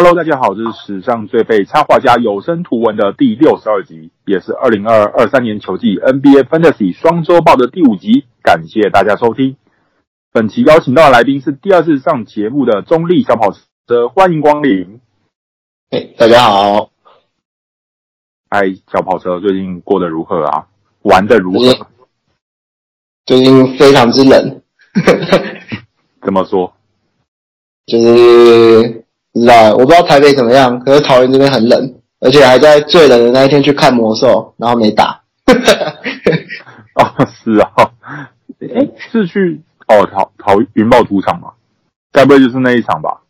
Hello，大家好，这是史上最被插画家有声图文的第六十二集，也是二零二二三年球季 NBA Fantasy 双周报的第五集。感谢大家收听。本期邀请到的来宾是第二次上节目的中立小跑车，欢迎光临。Hey, 大家好。嗨，小跑车最近过得如何啊？玩得如何？最近非常之冷。怎么说？就是。不知道，我不知道台北怎么样，可是桃园这边很冷，而且还在最冷的那一天去看魔兽，然后没打。哦，是啊，哎，是去哦桃桃云豹主场吗？该不会就是那一场吧？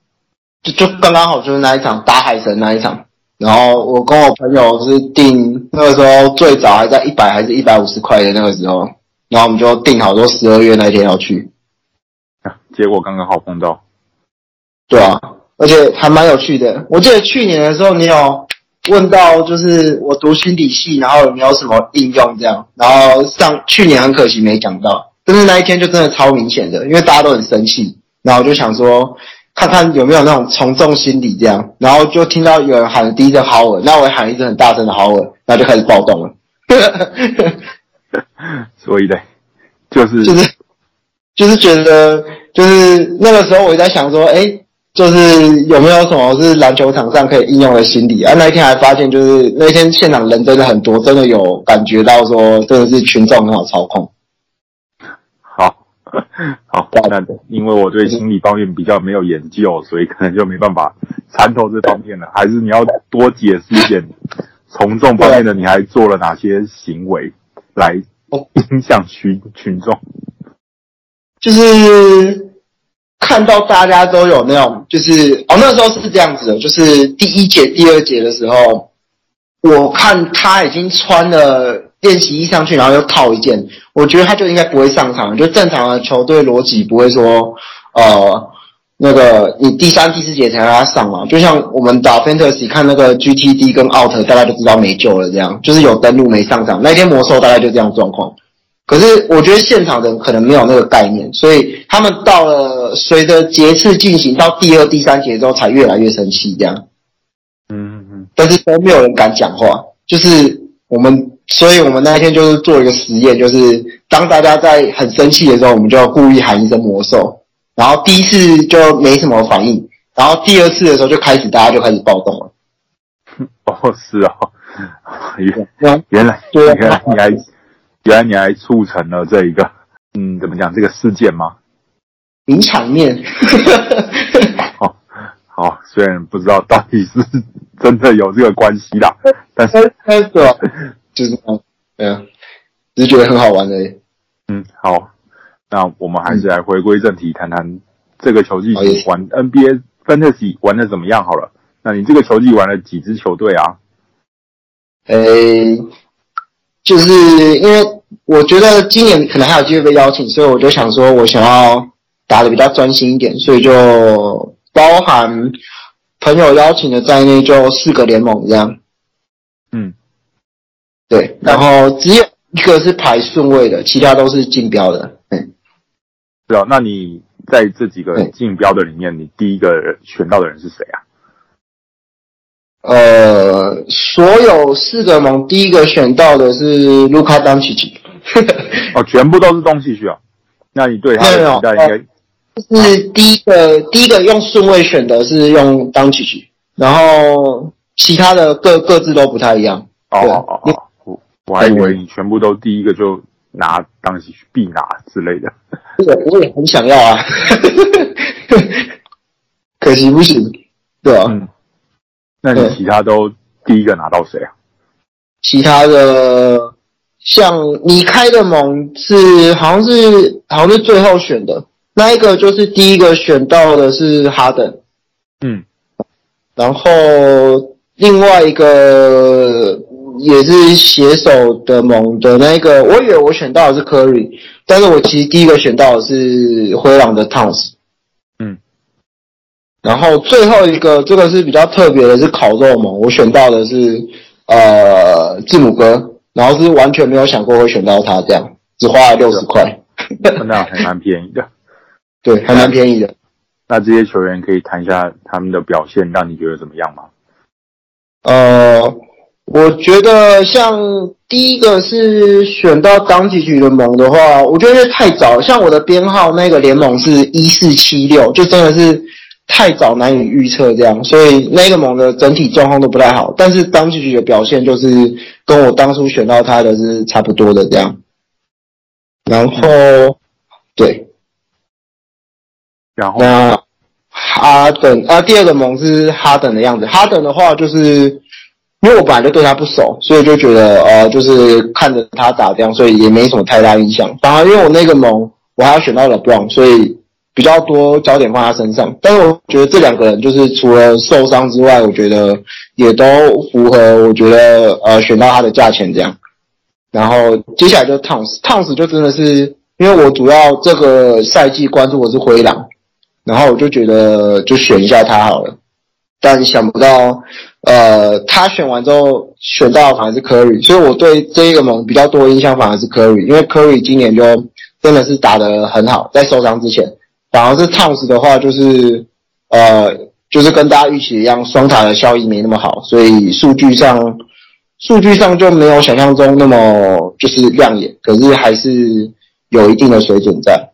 就就刚刚好就是那一场打海神那一场，然后我跟我朋友是订那个时候最早还在一百还是一百五十块的那个时候，然后我们就订好说十二月那一天要去，结果刚刚好碰到。对啊。而且还蛮有趣的。我记得去年的时候，你有问到，就是我读心理系，然后有没有什么应用这样。然后上去年很可惜没讲到，但是那一天就真的超明显的，因为大家都很生气。然后我就想说，看看有没有那种从众心理这样。然后就听到有人喊了第一声 Howard，那我也喊一声很大声的 Howard，然后就开始暴动了。所以呢，就是就是就是觉得，就是那个时候我就在想说，诶就是有没有什么是篮球场上可以应用的心理啊？那一天还发现，就是那一天现场人真的很多，真的有感觉到说，真的是群众很好操控。好，好，那因为我对心理方面比较没有研究，所以可能就没办法参透这方面了。还是你要多解释一点，从众方面的，你还做了哪些行为来影响群群众？就是。看到大家都有那种，就是哦，那时候是这样子的，就是第一节、第二节的时候，我看他已经穿了练习衣上去，然后又套一件，我觉得他就应该不会上场。就正常的球队逻辑不会说，呃，那个你第三、第四节才让他上嘛。就像我们打 Fantasy 看那个 GTD 跟 Out，大家就知道没救了这样，就是有登录没上场。那天魔兽大概就这样状况。可是我觉得现场的人可能没有那个概念，所以他们到了随着节次进行到第二、第三节之后，才越来越生气这样。嗯嗯。但是都没有人敢讲话，就是我们，所以我们那一天就是做一个实验，就是当大家在很生气的时候，我们就要故意喊一声魔兽，然后第一次就没什么反应，然后第二次的时候就开始大家就开始暴动了。哦，是哦，原 原来原来你还。原来你还促成了这一个，嗯，怎么讲这个事件吗？名场面。好，好，虽然不知道到底是真的有这个关系啦，但是开始了，就是嗯，啊，只是觉得很好玩的。嗯，好，那我们还是来回归正题，谈谈这个球季玩 NBA Fantasy 玩的怎么样好了。那你这个球季玩了几支球队啊？诶，就是因为。我觉得今年可能还有机会被邀请，所以我就想说，我想要打的比较专心一点，所以就包含朋友邀请的在内，就四个联盟这样。嗯，对，然后只有一个是排顺位的，其他都是竞标的。嗯，是啊，那你在这几个竞标的里面，你第一个选到的人是谁啊？呃，所有四个盟第一个选到的是卢卡·当奇奇。哦，全部都是东契奇啊？那你对他的期待应该？是第一个，啊、第一个用顺位选的是用当奇奇，然后其他的各各自都不太一样。哦哦哦，哦，我我还以为你全部都第一个就拿东契奇必拿之类的。我我也很想要啊，可惜不行，对吧、啊？嗯那你其他都第一个拿到谁啊？其他的像你开的盟是好像是好像是最后选的那一个，就是第一个选到的是哈登，嗯，然后另外一个也是携手的盟的那一个，我以为我选到的是 Curry，但是我其实第一个选到的是灰狼的 Towns。然后最后一个，这个是比较特别的，是烤肉盟。我选到的是呃字母哥，然后是完全没有想过会选到他，这样只花了六十块，那还蛮便宜的。对，还蛮便宜的。那这些球员可以谈一下他们的表现，让你觉得怎么样吗？呃，我觉得像第一个是选到当季局的盟的话，我觉得太早。像我的编号那个联盟是一四七六，就真的是太早难以预测这样，所以那个盟的整体状况都不太好。但是当季局的表现就是跟我当初选到他的是差不多的这样。然后，嗯、对。然后那哈登啊，第二个盟是哈登的样子。哈登的话，就是因为我本来就对他不熟，所以就觉得呃，就是看着他打这样，所以也没什么太大印象。反而因为我那个盟我还要选到了 LeBron，所以比较多焦点放在他身上。但是我觉得这两个人就是除了受伤之外，我觉得也都符合我觉得呃选到他的价钱这样。然后接下来就 Towns，Towns 就真的是因为我主要这个赛季关注的是灰狼。然后我就觉得就选一下他好了，但想不到，呃，他选完之后选到反而是 Curry，所以我对这一个盟比较多印象反而是 Curry，因为 Curry 今年就真的是打得很好，在受伤之前，反而是 Towns 的话就是，呃，就是跟大家预期一样，双塔的效益没那么好，所以数据上数据上就没有想象中那么就是亮眼，可是还是有一定的水准在。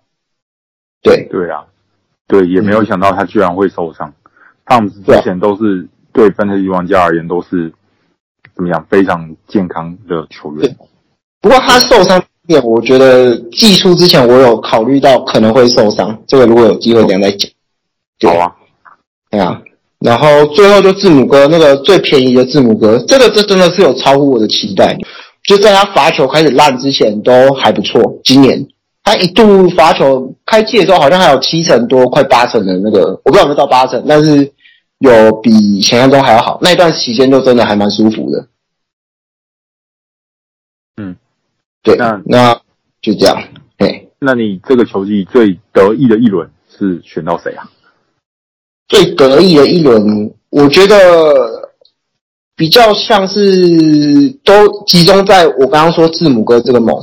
对对啊。对，也没有想到他居然会受伤。他们之前都是对分析玩家而言都是怎么样非常健康的球员。不过他受伤点，我觉得技术之前我有考虑到可能会受伤，这个如果有机会等下再讲。好啊，对啊。然后最后就字母哥那个最便宜的字母哥，这个这真的是有超乎我的期待。就在他罚球开始烂之前都还不错，今年。他一度罚球开季的时候，好像还有七成多，快八成的那个，我不知道有没有到八成，但是有比想象中还要好。那一段时间就真的还蛮舒服的。对，那那就这样。嘿，那你这个球季最得意的一轮是选到谁啊？最得意的一轮，我觉得比较像是都集中在我刚刚说字母哥这个盟。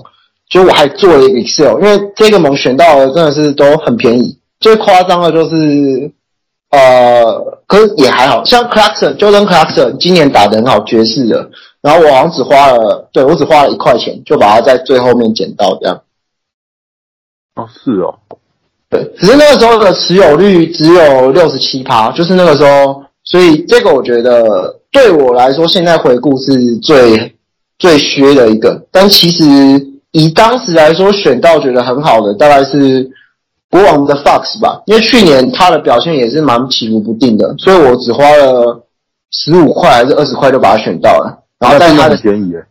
就我还做了一个 Excel，因为这个盟选到的真的是都很便宜。最夸张的就是，呃，可是也还好，像 Clarkson，Jordan Clarkson 今年打得很好，爵士的。然后我好像只花了，对，我只花了一块钱，就把它在最后面捡到这样。哦，是哦，对，只是那个时候的持有率只有六十七趴，就是那个时候，所以这个我觉得对我来说，现在回顾是最最削的一个，但其实。以当时来说，选到觉得很好的大概是国王的 Fox 吧，因为去年他的表现也是蛮起伏不定的，所以我只花了十五块还是二十块就把它选到了。然后但他的便宜耶，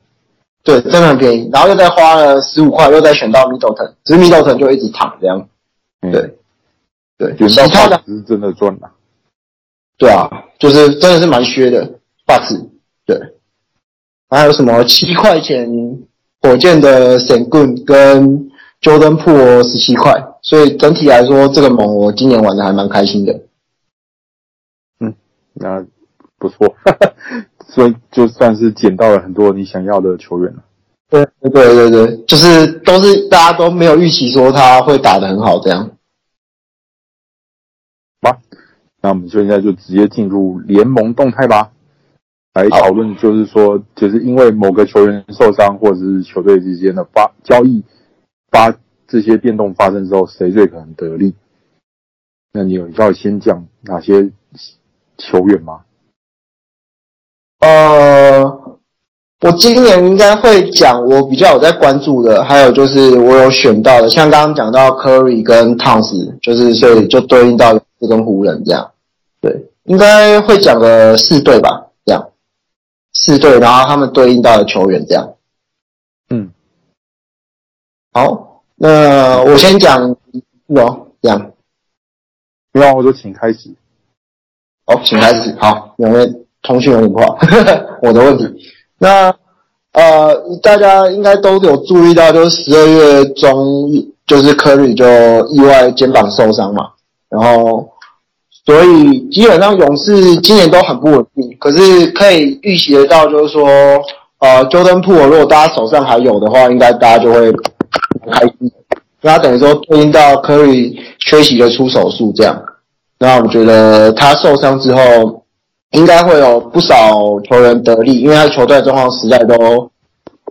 对，真的很便宜。然后又再花了十五块，又再选到 Middleton，只是 Middleton 就一直躺这样。嗯、对，对，其他的是真的赚了。对啊，就是真的是蛮削的 Fox。对，还有什么七块钱？火箭的 Sengun 跟 Jordan Poole 十七块，所以整体来说，这个盟我今年玩的还蛮开心的。嗯，那不错，所以就算是捡到了很多你想要的球员了。对对对对，就是都是大家都没有预期说他会打得很好这样。好，那我们现在就直接进入联盟动态吧。来讨论，就是说，就是因为某个球员受伤，或者是球队之间的发交易发这些变动发生之后，谁最可能得利？那你有要先讲哪些球员吗？呃，我今年应该会讲我比较有在关注的，还有就是我有选到的，像刚刚讲到 Curry 跟 Towns，就是所以就对应到这跟湖人这样，对，应该会讲个四队吧，这样。四队，然后他们对应到的球员这样。嗯，好，那我先讲哦，这样。不要，我就请开始。好，请开始。好，因为通讯有点不好，我的问题。那呃，大家应该都有注意到，就是十二月中，就是 Curry 就意外肩膀受伤嘛，然后。所以基本上勇士今年都很不稳定，可是可以预习得到，就是说，呃，Jordan Poole 如果大家手上还有的话，应该大家就会开心。那等于说对应到 Curry 缺席的出手数这样。那我觉得他受伤之后，应该会有不少球员得利，因为他球队状况实在都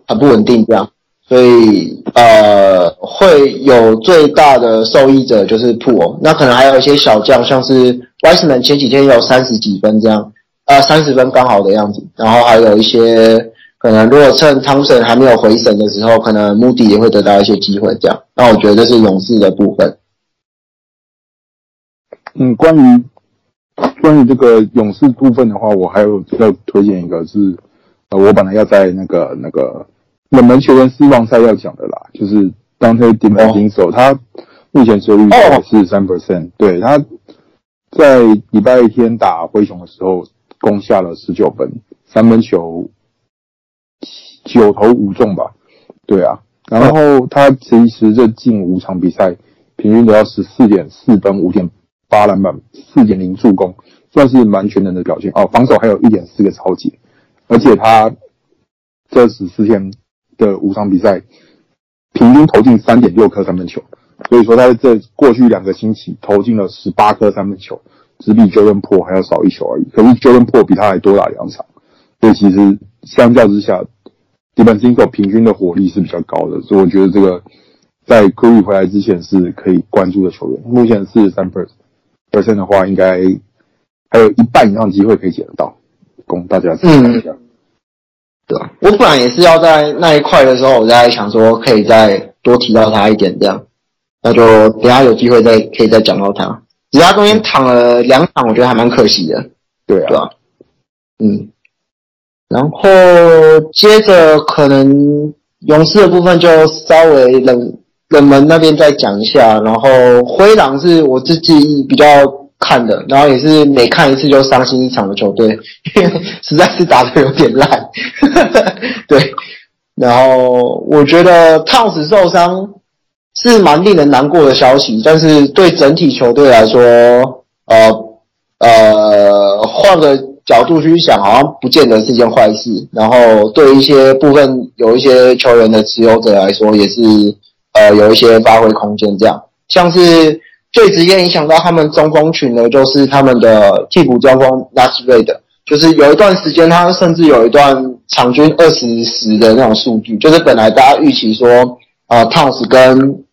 很不稳定，这样，所以呃会有最大的受益者就是普欧，那可能还有一些小将，像是威斯曼前几天有三十几分这样，呃三十分刚好的样子，然后还有一些。可能如果趁汤神还没有回神的时候，可能穆迪也会得到一些机会。这样，那我觉得这是勇士的部分。嗯，关于关于这个勇士部分的话，我还有要推荐一个是，呃，我本来要在那个那个冷门球员失望赛要讲的啦，就是 Donte DiVincenzo，他目前收益率是三 percent，对，他在礼拜天打灰熊的时候攻下了十九分，三分球。九投五中吧，对啊，然后他其实这近五场比赛平均都要十四点四分、五点八篮板、四点零助攻，算是蛮全能的表现哦。防守还有一点四个抄截，而且他这十四天的五场比赛平均投进三点六颗三分球，所以说他在这过去两个星期投进了十八颗三分球，只比 Jordan Po 还要少一球而已。可是 Jordan Po 比他还多打两场，所以其实相较之下。DiVincenzo 平均的火力是比较高的，所以我觉得这个在库里回来之前是可以关注的球员。目前四十三分的话，应该还有一半以上机会可以捡得到，供大家参考一下。对啊，我本来也是要在那一块的时候，我在想说可以再多提到他一点，这样，那就等下有机会再可以再讲到他。只是他中间躺了两场，我觉得还蛮可惜的。对啊，对啊，嗯。然后接着可能勇士的部分就稍微冷冷门那边再讲一下，然后灰狼是我自己比较看的，然后也是每看一次就伤心一场的球队，因为实在是打得有点烂。对，然后我觉得汤斯受伤是蛮令人难过的消息，但是对整体球队来说，呃呃换个。角度去想，好像不见得是件坏事。然后对一些部分有一些球员的持有者来说，也是呃有一些发挥空间。这样，像是最直接影响到他们中锋群的，就是他们的替补中锋 Naz Reid，就是有一段时间他甚至有一段场均二十十的那种数据，就是本来大家预期说啊、呃、Towns 跟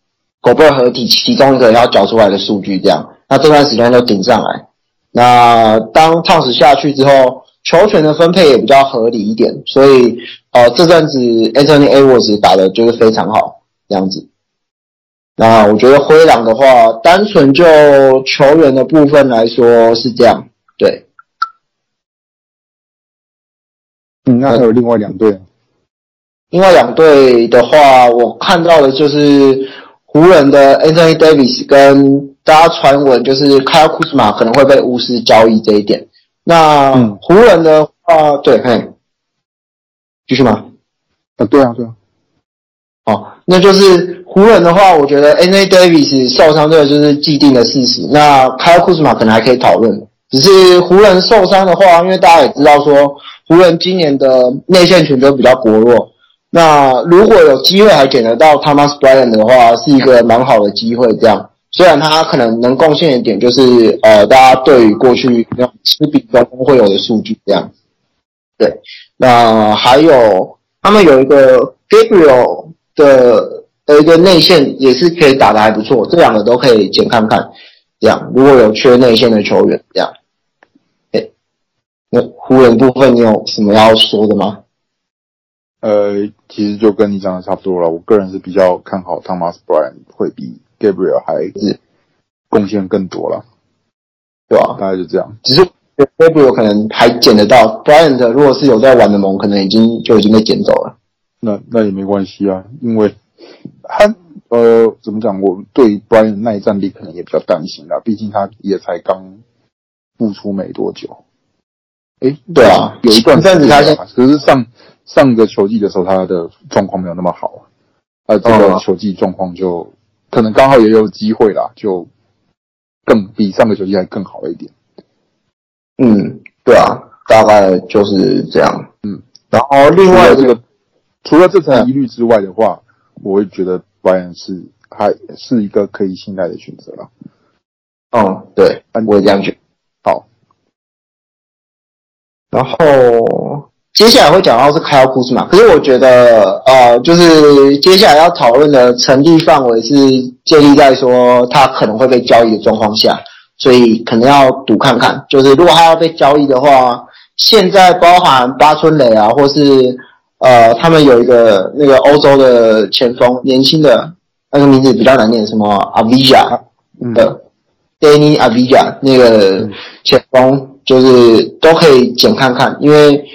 Gobert 合体其中一个要缴出来的数据，这样，那这段时间就顶上来。那当汤斯下去之后，球权的分配也比较合理一点，所以呃这阵子 Anthony Edwards 打的就是非常好这样子。那我觉得灰狼的话，单纯就球员的部分来说是这样，对。嗯，那还有另外两队。另外两队的话，我看到的就是湖人的 Anthony Davis 跟。大家传闻就是 Kyle Kuzma 可能会被巫师交易这一点。那湖人的话，嗯、对，嘿，继续吗？啊，对啊，对啊。哦，那就是湖人的话，我觉得 N. A. Davis 受伤这个就是既定的事实。那 Kyle Kuzma 可能还可以讨论，只是湖人受伤的话，因为大家也知道说，湖人今年的内线群都比较薄弱。那如果有机会还捡得到 Thomas Bryant 的话，是一个蛮好的机会，这样。虽然他可能能贡献一点，就是呃，大家对于过去那种吃比中会有的数据这样。对，那还有他们有一个 Gabriel 的的一个内线也是可以打的还不错，这两个都可以捡看看。这样，如果有缺内线的球员，这样。哎，那湖人部分你有什么要说的吗？呃，其实就跟你讲的差不多了。我个人是比较看好 Thomas Bryant 会比。Gabriel 还是贡献更多了，对吧？大概就这样。只是 Gabriel 可能还捡得到，Bryant 如果是有在玩的盟，可能已经就已经被捡走了。那那也没关系啊，因为他呃怎么讲，我对 Bryant 耐战力可能也比较担心啦，毕竟他也才刚复出没多久。诶，对啊，有一段时间，可是上上个球季的时候，他的状况没有那么好啊，这个球季状况就。可能刚好也有机会啦，就更比上个球季还更好了一点。嗯，对啊，大概就是这样。嗯，然后另外这个，除了这层疑虑之外的话，嗯、我会觉得 Bryant 是还是一个可以信赖的选择了。嗯，对，我也这样觉得。好，然后接下来会讲到是凯尔库兹马，可是我觉得呃，就是接下来要讨论的成立范围是建立在说他可能会被交易的状况下，所以可能要赌看看，就是如果他要被交易的话，现在包含八村垒啊，或是呃，他们有一个那个欧洲的前锋，年轻的那个名字比较难念，什么阿维亚的。Danny Avdija 那个前锋就是都可以捡看看，因为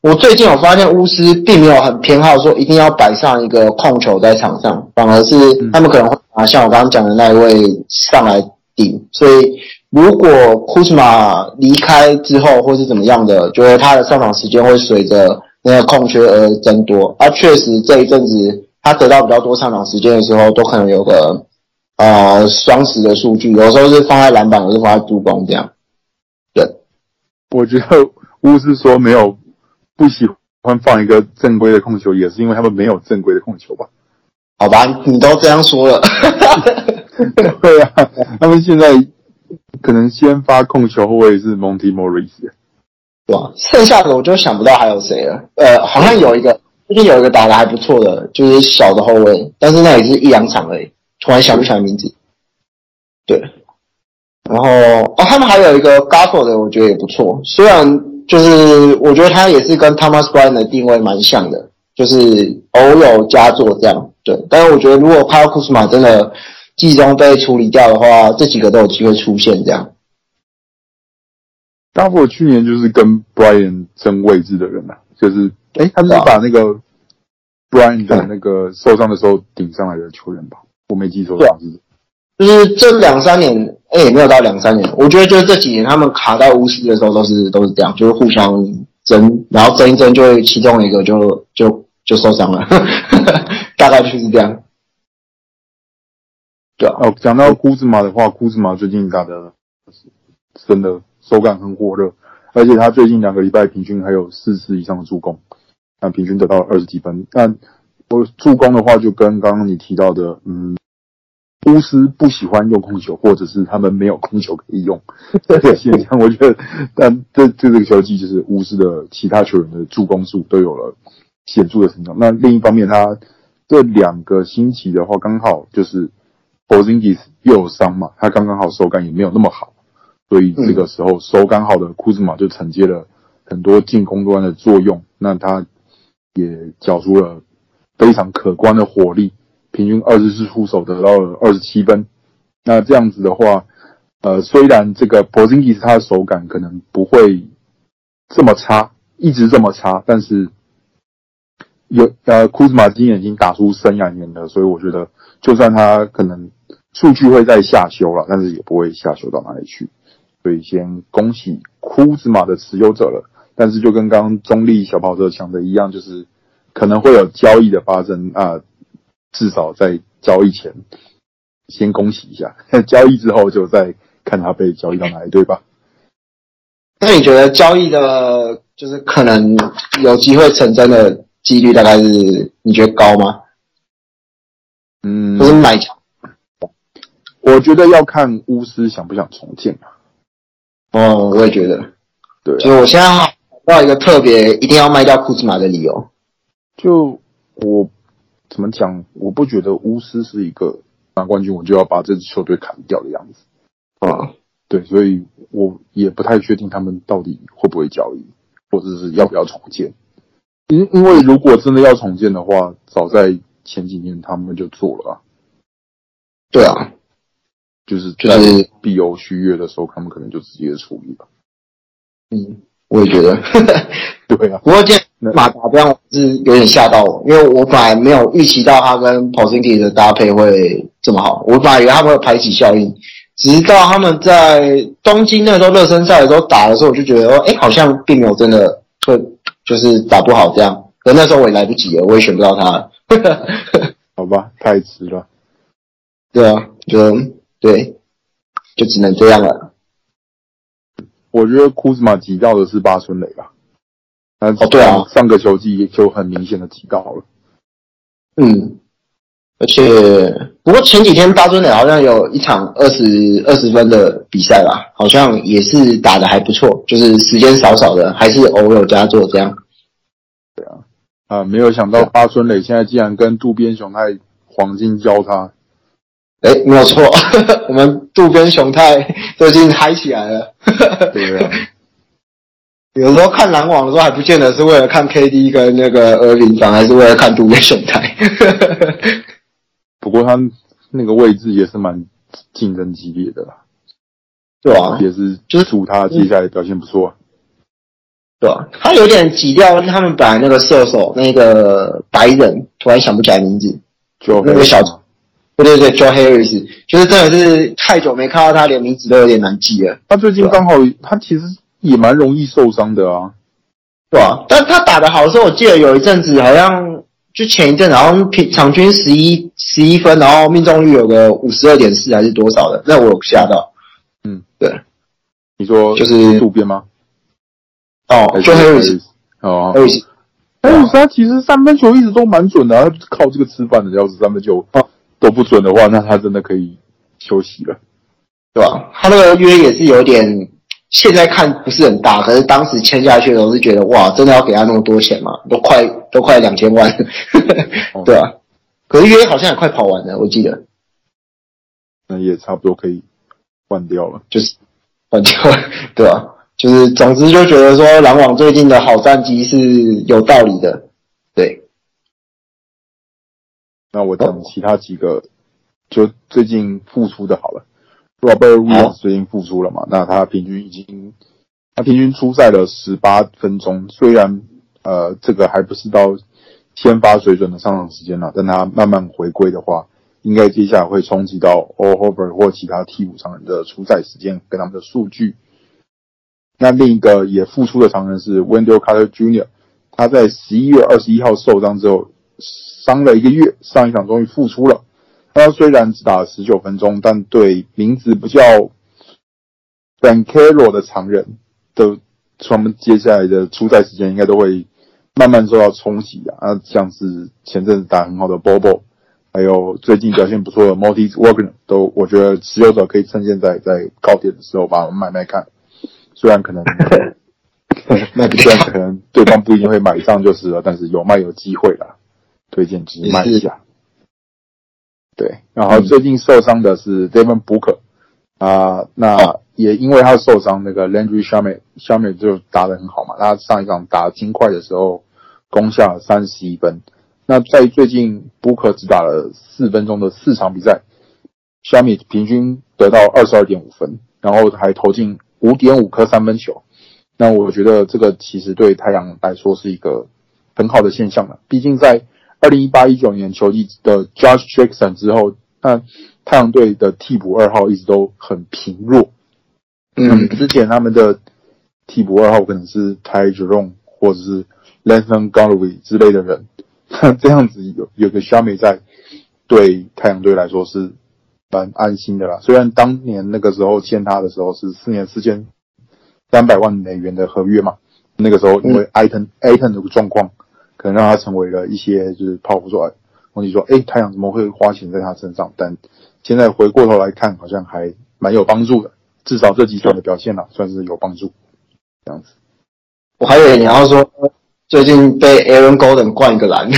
我最近有发现巫师并没有很偏好说一定要摆上一个控球在场上，反而是他们可能会拿像我刚刚讲的那一位上来顶。所以如果库兹马离开之后或是怎么样的，觉得他的上场时间会随着那个空缺而增多。啊确实这一阵子他得到比较多上场时间的时候，都可能有个。呃，双十的数据有时候是放在篮板，有时候放在助攻这样。对，我觉得巫师说没有不喜欢放一个正规的控球，也是因为他们没有正规的控球吧？好吧，你都这样说了。对啊，他们现在可能先发控球后卫是 Monty Morris，对吧？剩下的我就想不到还有谁了。呃，好像有一个最近有一个打得还不错的，就是小的后卫，但是那也是一两场而已。突然想不起来名字，对，然后哦，他们还有一个 Gafford 的，我觉得也不错。虽然就是我觉得他也是跟 Thomas Bryan 的定位蛮像的，就是偶有佳作这样。对，但是我觉得如果 Kyle Kuzma 真的季中被处理掉的话，这几个都有机会出现这样。Gafford 去年就是跟 Bryant 争位置的人呐、啊，就是哎，他是把那个 Bryant 的那个受伤的时候顶上来的球员吧。我没记错，的话是，就是这两三年，哎、欸，也没有到两三年。我觉得就是这几年，他们卡在巫师的时候，都是都是这样，就是互相争，然后争一争，就会其中一个就就就受伤了，大概就是这样。对啊，哦，讲到库兹马的话，库兹马最近打的真的手感很火热，而且他最近两个礼拜平均还有四次以上的助攻，那平均得到二十几分，但。我助攻的话，就跟刚刚你提到的，嗯，巫师不喜欢用控球，或者是他们没有控球可以用 这个现象。我觉得，但这这这个球季就是巫师的其他球员的助攻数都有了显著的成长。那另一方面，他这两个星期的话，刚好就是 Porzingis 又有伤嘛，他刚刚好手感也没有那么好，所以这个时候手感好的库兹马就承接了很多进攻端的作用，那他也缴出了。非常可观的火力，平均二十次出手得到了二十七分。那这样子的话，呃，虽然这个 Porzingis 他的手感可能不会这么差，一直这么差，但是有呃库兹马今年已经打出生涯年了，所以我觉得就算他可能数据会再下修了，但是也不会下修到哪里去。所以先恭喜库兹马的持有者了。但是就跟刚刚中立小跑车讲的一样，就是。可能会有交易的发生啊，至少在交易前先恭喜一下，交易之后就再看他被交易到哪一队吧？那你觉得交易的，就是可能有机会成真的几率大概是你觉得高吗？嗯，不是买强，我觉得要看巫师想不想重建啊。哦，我也觉得，对啊，所以我现在要到一个特别一定要卖掉库兹马的理由。就我怎么讲，我不觉得巫师是一个拿冠军我就要把这支球队砍掉的样子啊。对，所以我也不太确定他们到底会不会交易，或者是要不要重建。因因为如果真的要重建的话，早在前几年他们就做了啊。对啊，就是就是必有续约的时候，他们可能就直接处理吧。嗯，我也觉得。对啊，不过今天马达这样是有点吓到我，因为我本来没有预期到他跟 Porzingis 的搭配会这么好，我本来以为他们会排挤效应，直到他们在东京那时候热身赛的时候打的时候，我就觉得哦，哎，好像并没有真的会就是打不好这样，可那时候我也来不及了，我也选不到他了，好吧，太迟了。对啊，就对，就只能这样了。我觉得库兹马提到的是八村垒吧。哦，对啊，上个球季就很明显的提高了。嗯，而且不过前几天八村垒好像有一场二十二十分的比赛吧，好像也是打的还不错，就是时间少少的，还是偶有佳作这样。对啊，啊，没有想到八村垒现在竟然跟渡边雄太黄金交叉。哎，没有错，我们渡边雄太 最近嗨起来了。对啊，有时候看篮网的时候还不见得是为了看 KD 跟那个厄文，反而是为了看渡边雄太。不过他那个位置也是蛮竞争激烈的啦，对啊，也是就是祝他接下来表现不错，对啊，他有点挤掉他们本来那个射手那个白人，突然想不起来名字，就那个小。对对对，Joe Harris，就是真的是太久没看到他，连名字都有点难记了。他最近刚好，他其实也蛮容易受伤的啊，对啊，但他打得好的时候，我记得有一阵子好像就前一阵，然后平场均十一十一分，然后命中率有个五十二点四还是多少的，那我有吓到。嗯，对，你说就是渡边吗？哦，Joe Harris，哦，Harris，Harris 他其实三分球一直都蛮准的，他靠这个吃饭的，要是三分球。都不准的话，那他真的可以休息了，对吧？他那个约也是有点，现在看不是很大，可是当时签下去的时候是觉得哇，真的要给他那么多钱吗？都快都快两千万，对啊。可是约好像也快跑完了，我记得。那也差不多可以换掉了，就是换掉了，对吧？就是总之就觉得说，篮网最近的好战绩是有道理的，对。那我讲其他几个，就最近复出的好了。Robert Williams 最近复出了嘛？那他平均已经，他平均出赛了十八分钟。虽然呃，这个还不是到先发水准的上场时间了，但他慢慢回归的话，应该接下来会冲击到 Al Horford 或其他替补常人的出赛时间跟他们的数据。那另一个也复出的常人是 Wendell Carter Jr.，他在十一月二十一号受伤之后。伤了一个月，上一场终于复出了。他虽然只打了十九分钟，但对名字不叫 Banchero 的常人的，他们接下来的出赛时间应该都会慢慢受到冲击啊。啊，像是前阵子打很好的 Bobo，还有最近表现不错的 Moritz Wagner，都我觉得持有者可以趁现在在高点的时候把它们卖卖看。虽然可能卖不掉，可能对方不一定会买账就是了，但是有卖有机会啦。推荐直卖一下，对，然后最近受伤的是 Devin Booker 啊、呃，那也因为他受伤，那个 Landry Shamet Shamet 就打得很好嘛，他上一场打金块的时候攻下了三十一分，那在最近 Booker 只打了四分钟的四场比赛，Shamet 平均得到二十二点五分，然后还投进五点五颗三分球，那我觉得这个其实对太阳来说是一个很好的现象了，毕竟在二零一八一九年球季的 Josh Jackson 之后，那太阳队的替补二号一直都很平弱。嗯，之前他们的替补二号可能是 Ty Jerome 或者是 Langston Galloway 之类的人，这样子有有个 Shamet 在，对太阳队来说是蛮安心的啦。虽然当年那个时候签他的时候是四年四千三百万美元的合约嘛，那个时候因为 Ayton 这个状况。可能让他成为了一些就是泡芙出来，忘记说，哎，太阳怎么会花钱在他身上？但现在回过头来看，好像还蛮有帮助的，至少这几场的表现呢、啊，算是有帮助。这样子，我还以为你要说最近被 Aaron Golden 灌一个篮。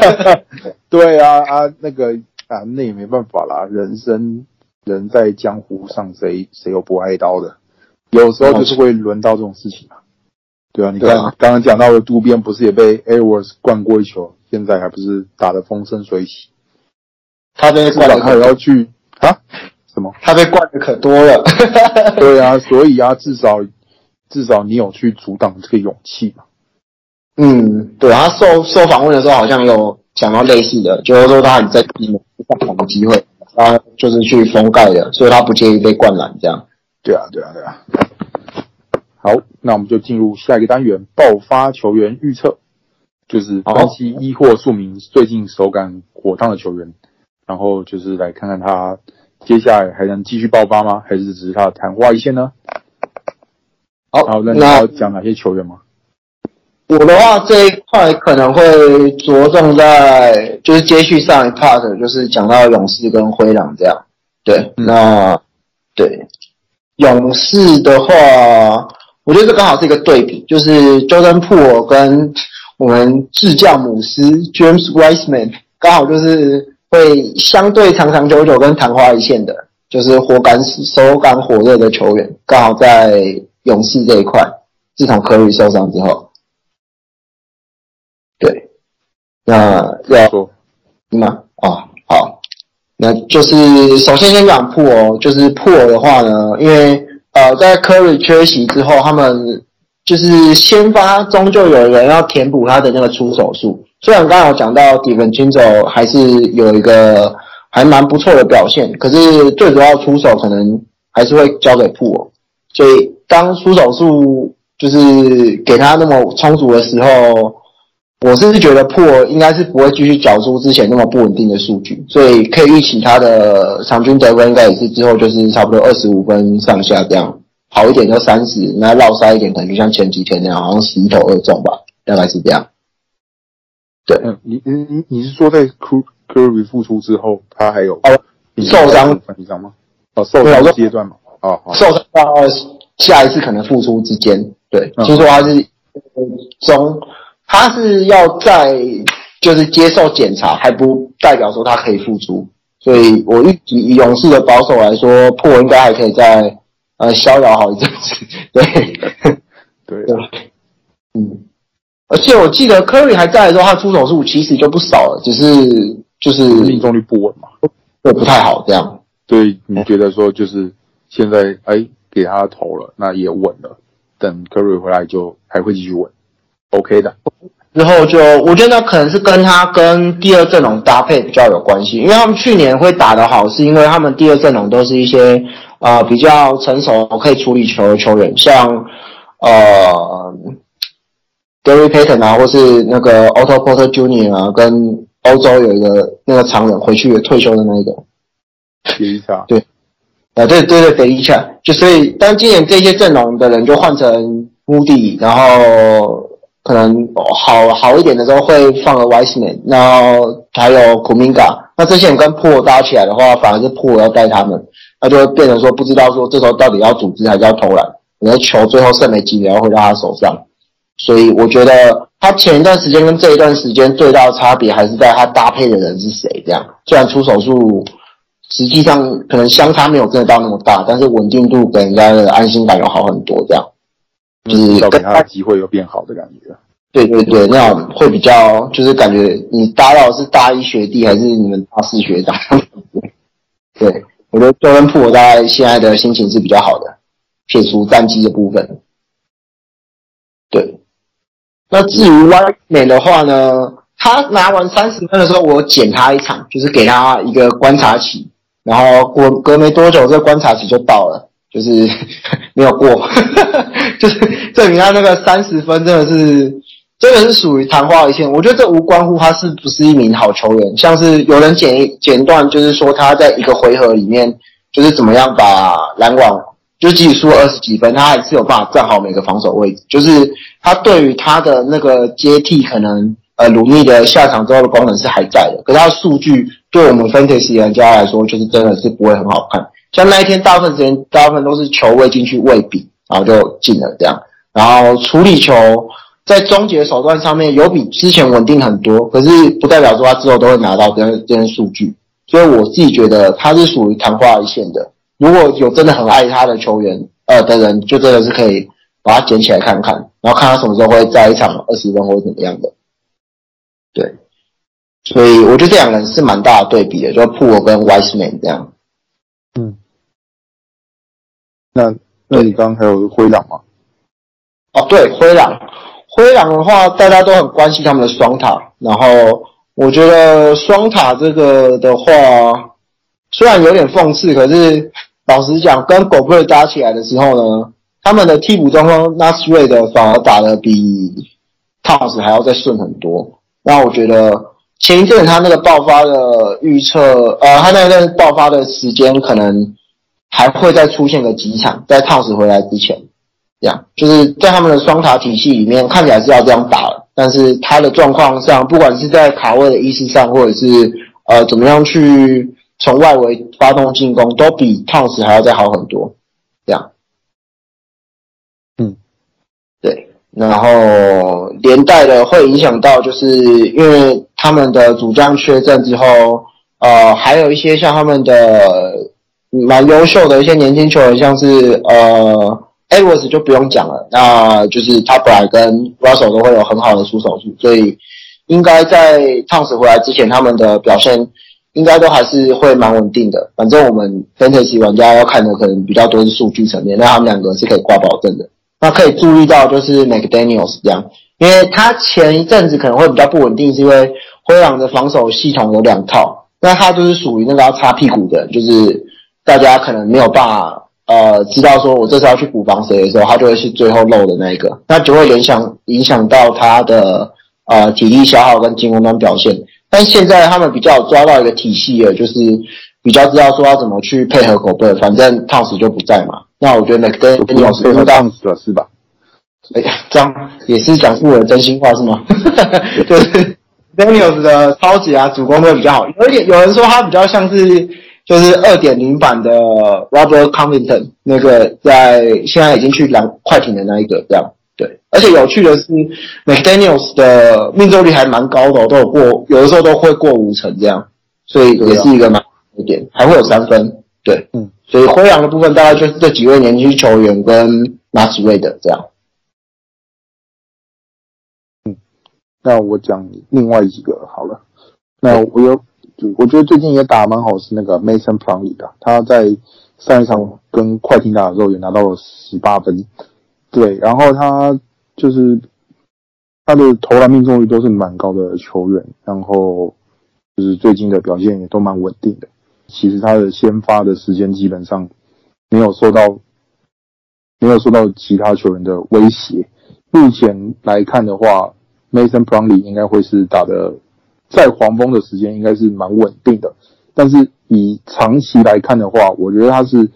对啊啊，那个啊，那也没办法啦，人生人在江湖上，谁谁又不挨刀的？有时候就是会轮到这种事情嘛。对啊，你看刚刚讲到的渡边不是也被 Edwards 灌过一球，现在还不是打得风生水起？他被灌的，他也要去啊？什么？他被灌的可多了。对啊，所以啊，至少至少你有去阻挡这个勇气嘛。嗯，对，他受受访问的时候好像有讲到类似的，就是说他很在意上场的机会，他就是去封盖的，所以他不介意被灌篮这样。对啊，对啊，对啊。好，那我们就进入下一个单元——爆发球员预测，就是分析一或数名最近手感火烫的球员，然后就是来看看他接下来还能继续爆发吗？还是只是他的昙花一现呢？好，那你要讲哪些球员吗？我的话这一块可能会着重在就是接续上一 part，就是讲到勇士跟灰狼这样。对，嗯、那对勇士的话，我觉得这刚好是一个对比，就是 Jordan Poole 跟我们智将姆斯 James Wiseman 刚好就是会相对长长久久跟昙花一现的，就是火感手感火热的球员，刚好在勇士这一块，自从 Curry 受伤之后。对，那要说吗？哦，好，那就是首先先讲破哦，就是 Poole 的话呢，因为呃，在库里缺席之后，他们就是先发中就有人要填补他的那个出手数。虽然刚刚有讲到 DiVincenzo 还是有一个还蛮不错的表现，可是最主要出手可能还是会交给破。所以当出手数就是给他那么充足的时候。我甚至觉得破应该是不会继续缴出之前那么不稳定的数据，所以可以预期他的场均得分应该也是之后就是差不多二十五分上下这样，好一点就三十，那落塞一点可能就像前几天那样，好像十一投二中吧，大概是这样。对，嗯，你你你你是说在 Curry 复出之后，他还有哦受伤你知道吗？哦受伤阶段嘛，哦受伤到下一次可能复出之间，对，听说他是中。他是要在就是接受检查，还不代表说他可以复出，所以我预计以勇士的保守来说，破应该还可以再呃逍遥好一阵子。对，对，对，嗯，而且我记得 Curry 还在的时候，他出手数其实就不少了，只是就是命中率不稳嘛，对，不太好这样。所以你觉得说就是现在哎给他投了，那也稳了，等 Curry 回来就还会继续稳。OK 的，之后就我觉得那可能是跟他跟第二阵容搭配比较有关系，因为他们去年会打得好，是因为他们第二阵容都是一些呃比较成熟可以处理球的球员，像呃 Gary Payton 啊，或是那个 Otto Porter Jr. 啊，跟欧洲有一个那个长人回去退休的那一个，德里恰，对，啊对对对，德里恰，就所以当今年这些阵容的人就换成 Moody，然后。可能好好一点的时候会放个 Wisman，然后还有古敏嘎那这些人跟 Po 搭起来的话，反而是 Po 要带他们，那就会变成说不知道说这时候到底要组织还是要偷懒，你的球最后剩没几秒回到他手上，所以我觉得他前一段时间跟这一段时间最大的差别还是在他搭配的人是谁这样，虽然出手数实际上可能相差没有真的到那么大，但是稳定度给人家的安心感有好很多这样。就是给他机会又变好的感觉。对对对，那种会比较，就是感觉你搭到是大一学弟还是你们大四学长？对，我觉得周恩普大概现在的心情是比较好的，撇除战绩的部分。对，那至于 Wiseman 的话呢，他拿完三十分的时候，我减他一场，就是给他一个观察期，然后过隔没多久，这个观察期就到了。就是 没有过，就是证明他那个三十分真的是，真的是属于昙花一现。我觉得这无关乎他是不是一名好球员，像是有人剪剪断，就是说他在一个回合里面，就是怎么样把篮网，就即使输二十几分，他还是有办法站好每个防守位置。就是他对于他的那个接替，可能呃鲁尼的下场之后的功能是还在的，可是他的数据对我们 Fantasy 玩家来说，就是真的是不会很好看。像那一天，大部分时间，大部分都是球喂进去未比，然后就进了这样。然后处理球在终结手段上面有比之前稳定很多，可是不代表说他之后都会拿到这样这些数据。所以我自己觉得他是属于昙花一现的。如果有真的很爱他的球员呃的人，就真的是可以把他捡起来看看，然后看他什么时候会在一场二十分或者怎么样的。对，所以我觉得这两个人是蛮大的对比的，就是 Poole 跟 Wiseman 这样。嗯。那那你刚刚还有灰狼吗？哦，对，灰狼，灰狼的话，大家都很关心他们的双塔。然后我觉得双塔这个的话，虽然有点讽刺，可是老实讲，跟狗贝搭起来的时候呢，他们的替补中锋 Naz Reid 反而打得比 Towns 还要再顺很多。那我觉得前一阵他那个爆发的预测，呃，他那阵爆发的时间可能。还会再出现个几场，在汤斯回来之前，这样就是在他们的双塔体系里面看起来是要这样打了，但是他的状况上，不管是在卡位的意识上，或者是呃怎么样去从外围发动进攻，都比 Towns 还要再好很多。这样，嗯，对，然后连带的会影响到，就是因为他们的主将缺阵之后，呃，还有一些像他们的蛮优秀的一些年轻球员，像是呃。Edwards 就不用讲了，那就是他本来跟 Russell 都会有很好的出手数，所以应该在 Tons 回来之前，他们的表现应该都还是会蛮稳定的。反正我们 Fantasy 玩家要看的可能比较多是数据层面，那他们两个是可以挂保证的。那可以注意到就是 McDaniels 这样，因为他前一阵子可能会比较不稳定，是因为灰狼的防守系统有两套，那他就是属于那个要擦屁股的，就是大家可能没有办法。呃，知道说我这次要去补防谁的时候，他就会是最后漏的那一个，那就会影响影响到他的呃体力消耗跟进攻端表现。但现在他们比较抓到一个体系了，就是比较知道说要怎么去配合狗贝，反正 Towns 就不在嘛。那我觉得 McDaniels 配合 Towns 了是吧？哎呀，这样也是讲述了真心话是吗？对，Daniels 的超级啊主攻会比较好，有一点有人说他比较像是。就是二点零版的 Robert Covington 那个在现在已经去两快艇的那一个这样。对，而且有趣的是 McDaniels 的命中率还蛮高的，都有过有的时候都会过五成这样，所以也是一个蛮一点，还会有三分对，嗯，所以灰狼的部分大概就是这几位年轻球员跟 Naz Reid 这样，嗯，那我讲另外几个好了，那我有。我觉得最近也打蛮好，是那个 Mason Plumlee 的，他在上一场跟快艇打的时候也拿到了十八分，对，然后他就是他的投篮命中率都是蛮高的球员，然后就是最近的表现也都蛮稳定的。其实他的先发的时间基本上没有受到没有受到其他球员的威胁。目前来看的话，Mason Plumlee 应该会是打的。在黄蜂的时间应该是蛮稳定的，但是以长期来看的话，我觉得他是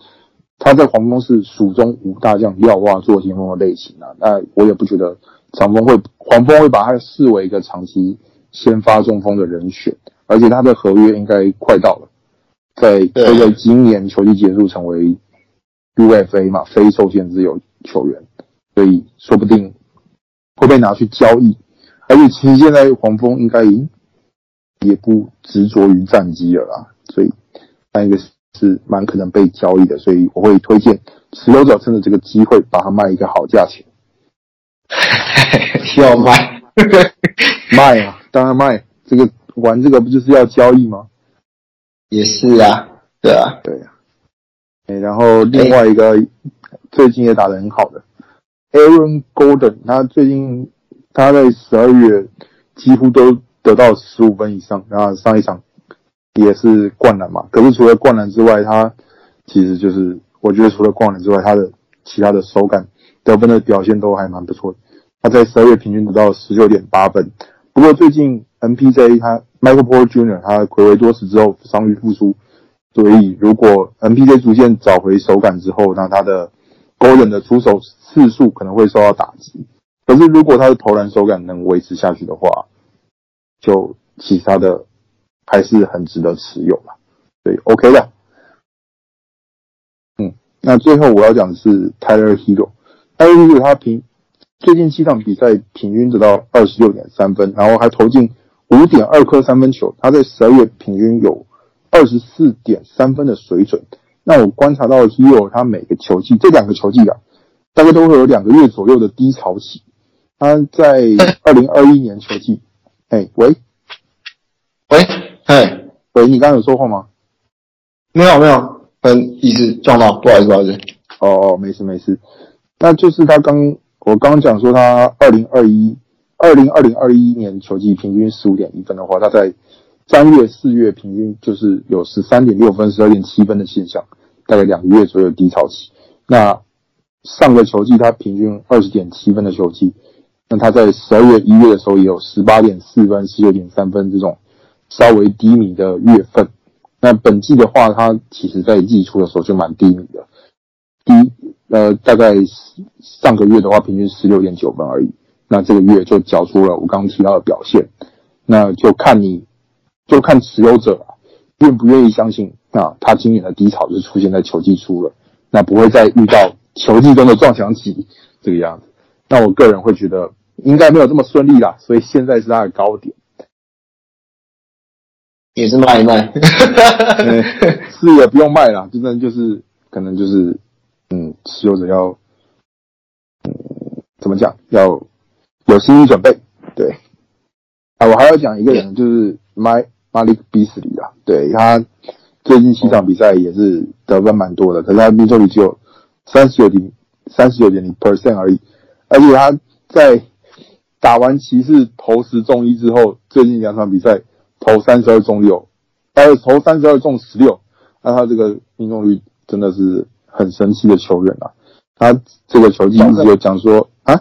他在黄蜂是蜀中无大将，廖化做前锋的类型啊。那我也不觉得长风会黄蜂会把他视为一个长期先发中锋的人选，而且他的合约应该快到了，在会在今年球季结束成为 UFA 嘛，非受限自由球员，所以说不定会被拿去交易。而且其实现在黄蜂应该已经。也不执着于战绩了啦，所以那一个是蛮可能被交易的，所以我会推荐持有者趁着这个机会把它卖一个好价钱。要卖 卖啊，当然卖。这个玩这个不就是要交易吗？也是啊，对啊，对啊。哎，然后另外一个最近也打得很好的 Aaron Golden，他最近他在十二月几乎都。得到十五分以上，然后上一场也是灌篮嘛。可是除了灌篮之外，他其实就是我觉得除了灌篮之外，他的其他的手感、得分的表现都还蛮不错的。他在十二月平均得到十九点八分。不过最近 MPJ 他 Michael Porter Jr. 他回归多时之后伤愈复出，所以如果 MPJ 逐渐找回手感之后，那他的 Gordon 的出手次数可能会受到打击。可是如果他的投篮手感能维持下去的话，就其他的还是很值得持有嘛，所以，OK 的。嗯，那最后我要讲的是 Tyler Herro，Tyler Herro 他平最近七场比赛平均得到二十六点三分，然后还投进五点二颗三分球，他在十二月平均有二十四点三分的水准。那我观察到 Herro 他每个球季这两个球季啊，大概都会有两个月左右的低潮期。他在二零二一年球季。哎、喂，喂，哎，喂，你刚刚有说话吗？没有，没有，嗯，一直撞到，不好意思，不好意思。哦哦，没事没事。那就是他刚，我刚讲说他二零二一、二零二零二一年球季平均十五点一分的话，他在三月、四月平均就是有十三点六分、十二点七分的现象，大概两个月左右低潮期。那上个球季他平均二十点七分的球季。那他在十二月、一月的时候也有十八点四分、十九点三分这种稍微低迷的月份。那本季的话，他其实在季初的时候就蛮低迷的，低呃，大概上个月的话，平均十六点九分而已。那这个月就缴出了我刚刚提到的表现，那就看你，就看持有者愿不愿意相信，那他今年的低潮就出现在球季初了，那不会再遇到球季中的撞墙期这个样子。那我个人会觉得应该没有这么顺利啦，所以现在是他的高点，也是卖一卖，嗯，是也不用卖啦，真的就是可能就是，嗯，持有者要，嗯，怎么讲要。有心理准备，对。啊，我还要讲一个人，就是麦马利克比斯利啊，对他最近七场比赛也是得分蛮多的，可是他命中率只有三十九点三十九点零 percent 而已，而且他在打完骑士投十中一之后，最近两场比赛投三十二中六，呃，投三十二中十六，那他这个命中率真的是很神奇的球员啊，他这个球季一直有讲说啊。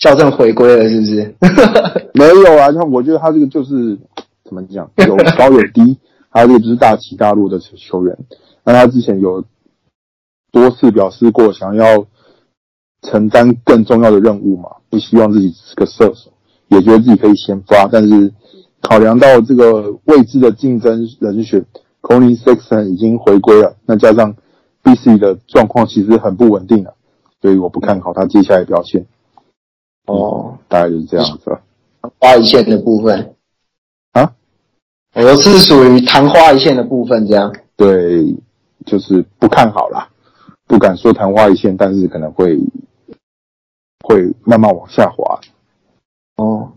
校正回归了是不是？没有啊，像我觉得他这个就是怎么讲，有高有低，他这个就是大起大落的球员。那他之前有多次表示过想要承担更重要的任务嘛，不希望自己是个射手，也觉得自己可以先发，但是考量到这个未知的竞争人选，Collin Sexton 已经回归了，那加上 BC 的状况其实很不稳定了，所以我不看好他接下来表现。哦，大概就是这样子。昙花一线的部分啊，我是属于昙花一现的部分，这样。对，就是不看好啦，不敢说昙花一现，但是可能会会慢慢往下滑。哦，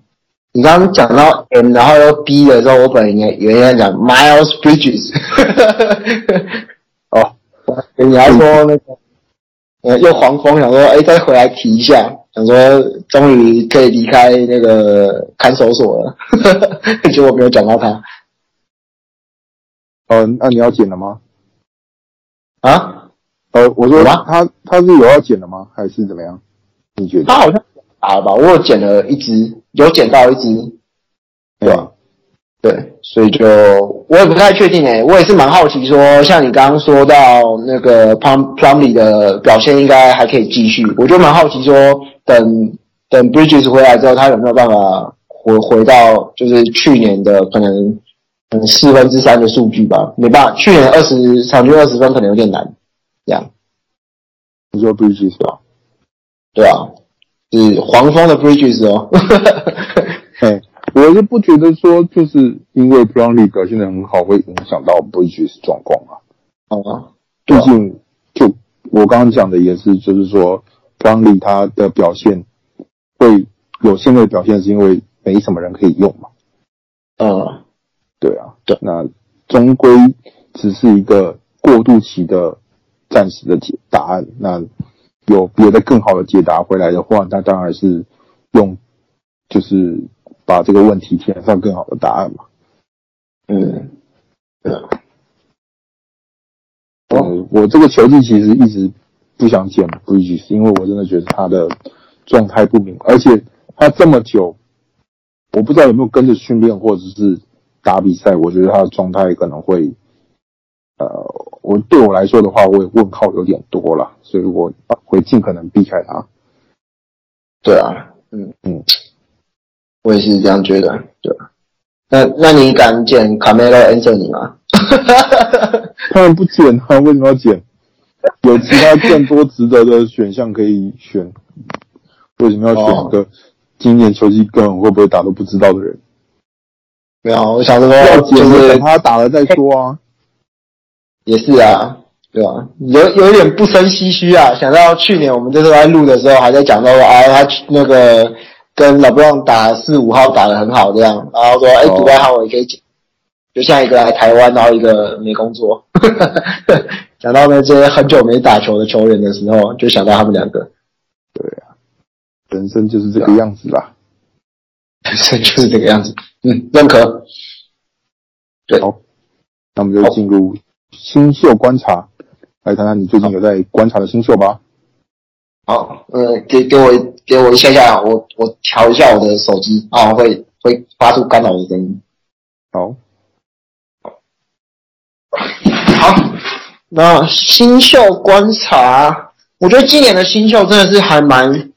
你刚刚讲到 M，然后又 B 的时候，我本来也以为在讲 Miles Bridges。哦，你还说那个，呃，又黄蜂想说，哎，再回来提一下。想说终于可以离开那个看守所了，结果没有讲到他。哦，那你要剪了吗？啊？呃，我说他他是有要剪的吗？还是怎么样？你觉得？他好像打了吧？我有剪了一只，有捡到一只，对吧？对，所以就我也不太确定诶，我也是蛮好奇说，像你刚刚说到那个 Plum Plumley 的表现应该还可以继续，我就蛮好奇说，等等 Bridges 回来之后，他有没有办法回回到就是去年的可能嗯四分之三的数据吧？没办法，去年二十场均二十分可能有点难，这样。你说 Bridges 是吧？对啊，是黄蜂的 Bridges 哦。嘿。我是不觉得说，就是因为 Brownlee 表现的很好，会影响到 Bridges 状况啊。啊，毕竟就我刚刚讲的也是，就是说 Brownlee 他的表现会有现在的表现，是因为没什么人可以用嘛。嗯，对啊，对，那终归只是一个过渡期的暂时的解答案。那有别的更好的解答回来的话，那当然是用就是。把这个问题填上更好的答案嘛？嗯，对。我我这个球季其实一直不想捡 Bridges，因为我真的觉得他的状态不明，而且他这么久，我不知道有没有跟着训练或者是打比赛，我觉得他的状态可能会，呃，我对我来说的话，我也问号有点多了，所以我会尽可能避开他。对啊，嗯嗯。我也是这样觉得，对。那那你敢捡 Carmelo Anthony 吗？当然不捡啊！为什么要剪？有其他更多值得的选项可以选，为什么要选一个今年球季根本会不会打都不知道的人？没有，我想说要剪，就是等他打了再说啊。也是啊，对吧？有有一点不生唏嘘啊！想到去年我们这时候在录的时候，还在讲到说啊，他那个。跟老布朗打四五号打得很好，这样，然后说，哎、欸，独爱号我也可以讲，就像一个来台湾，然后一个没工作。想到那些很久没打球的球员的时候，就想到他们两个。对啊，人生就是这个样子啦。人生就是这个样子，嗯，认可。对，好，那我们就进入新秀观察，来谈谈你最近有在观察的新秀吧。好，呃，给给我给我一下下，我我调一下我的手机啊，会会发出干扰的声音。好，好，那新秀观察，我觉得今年的新秀真的是还蛮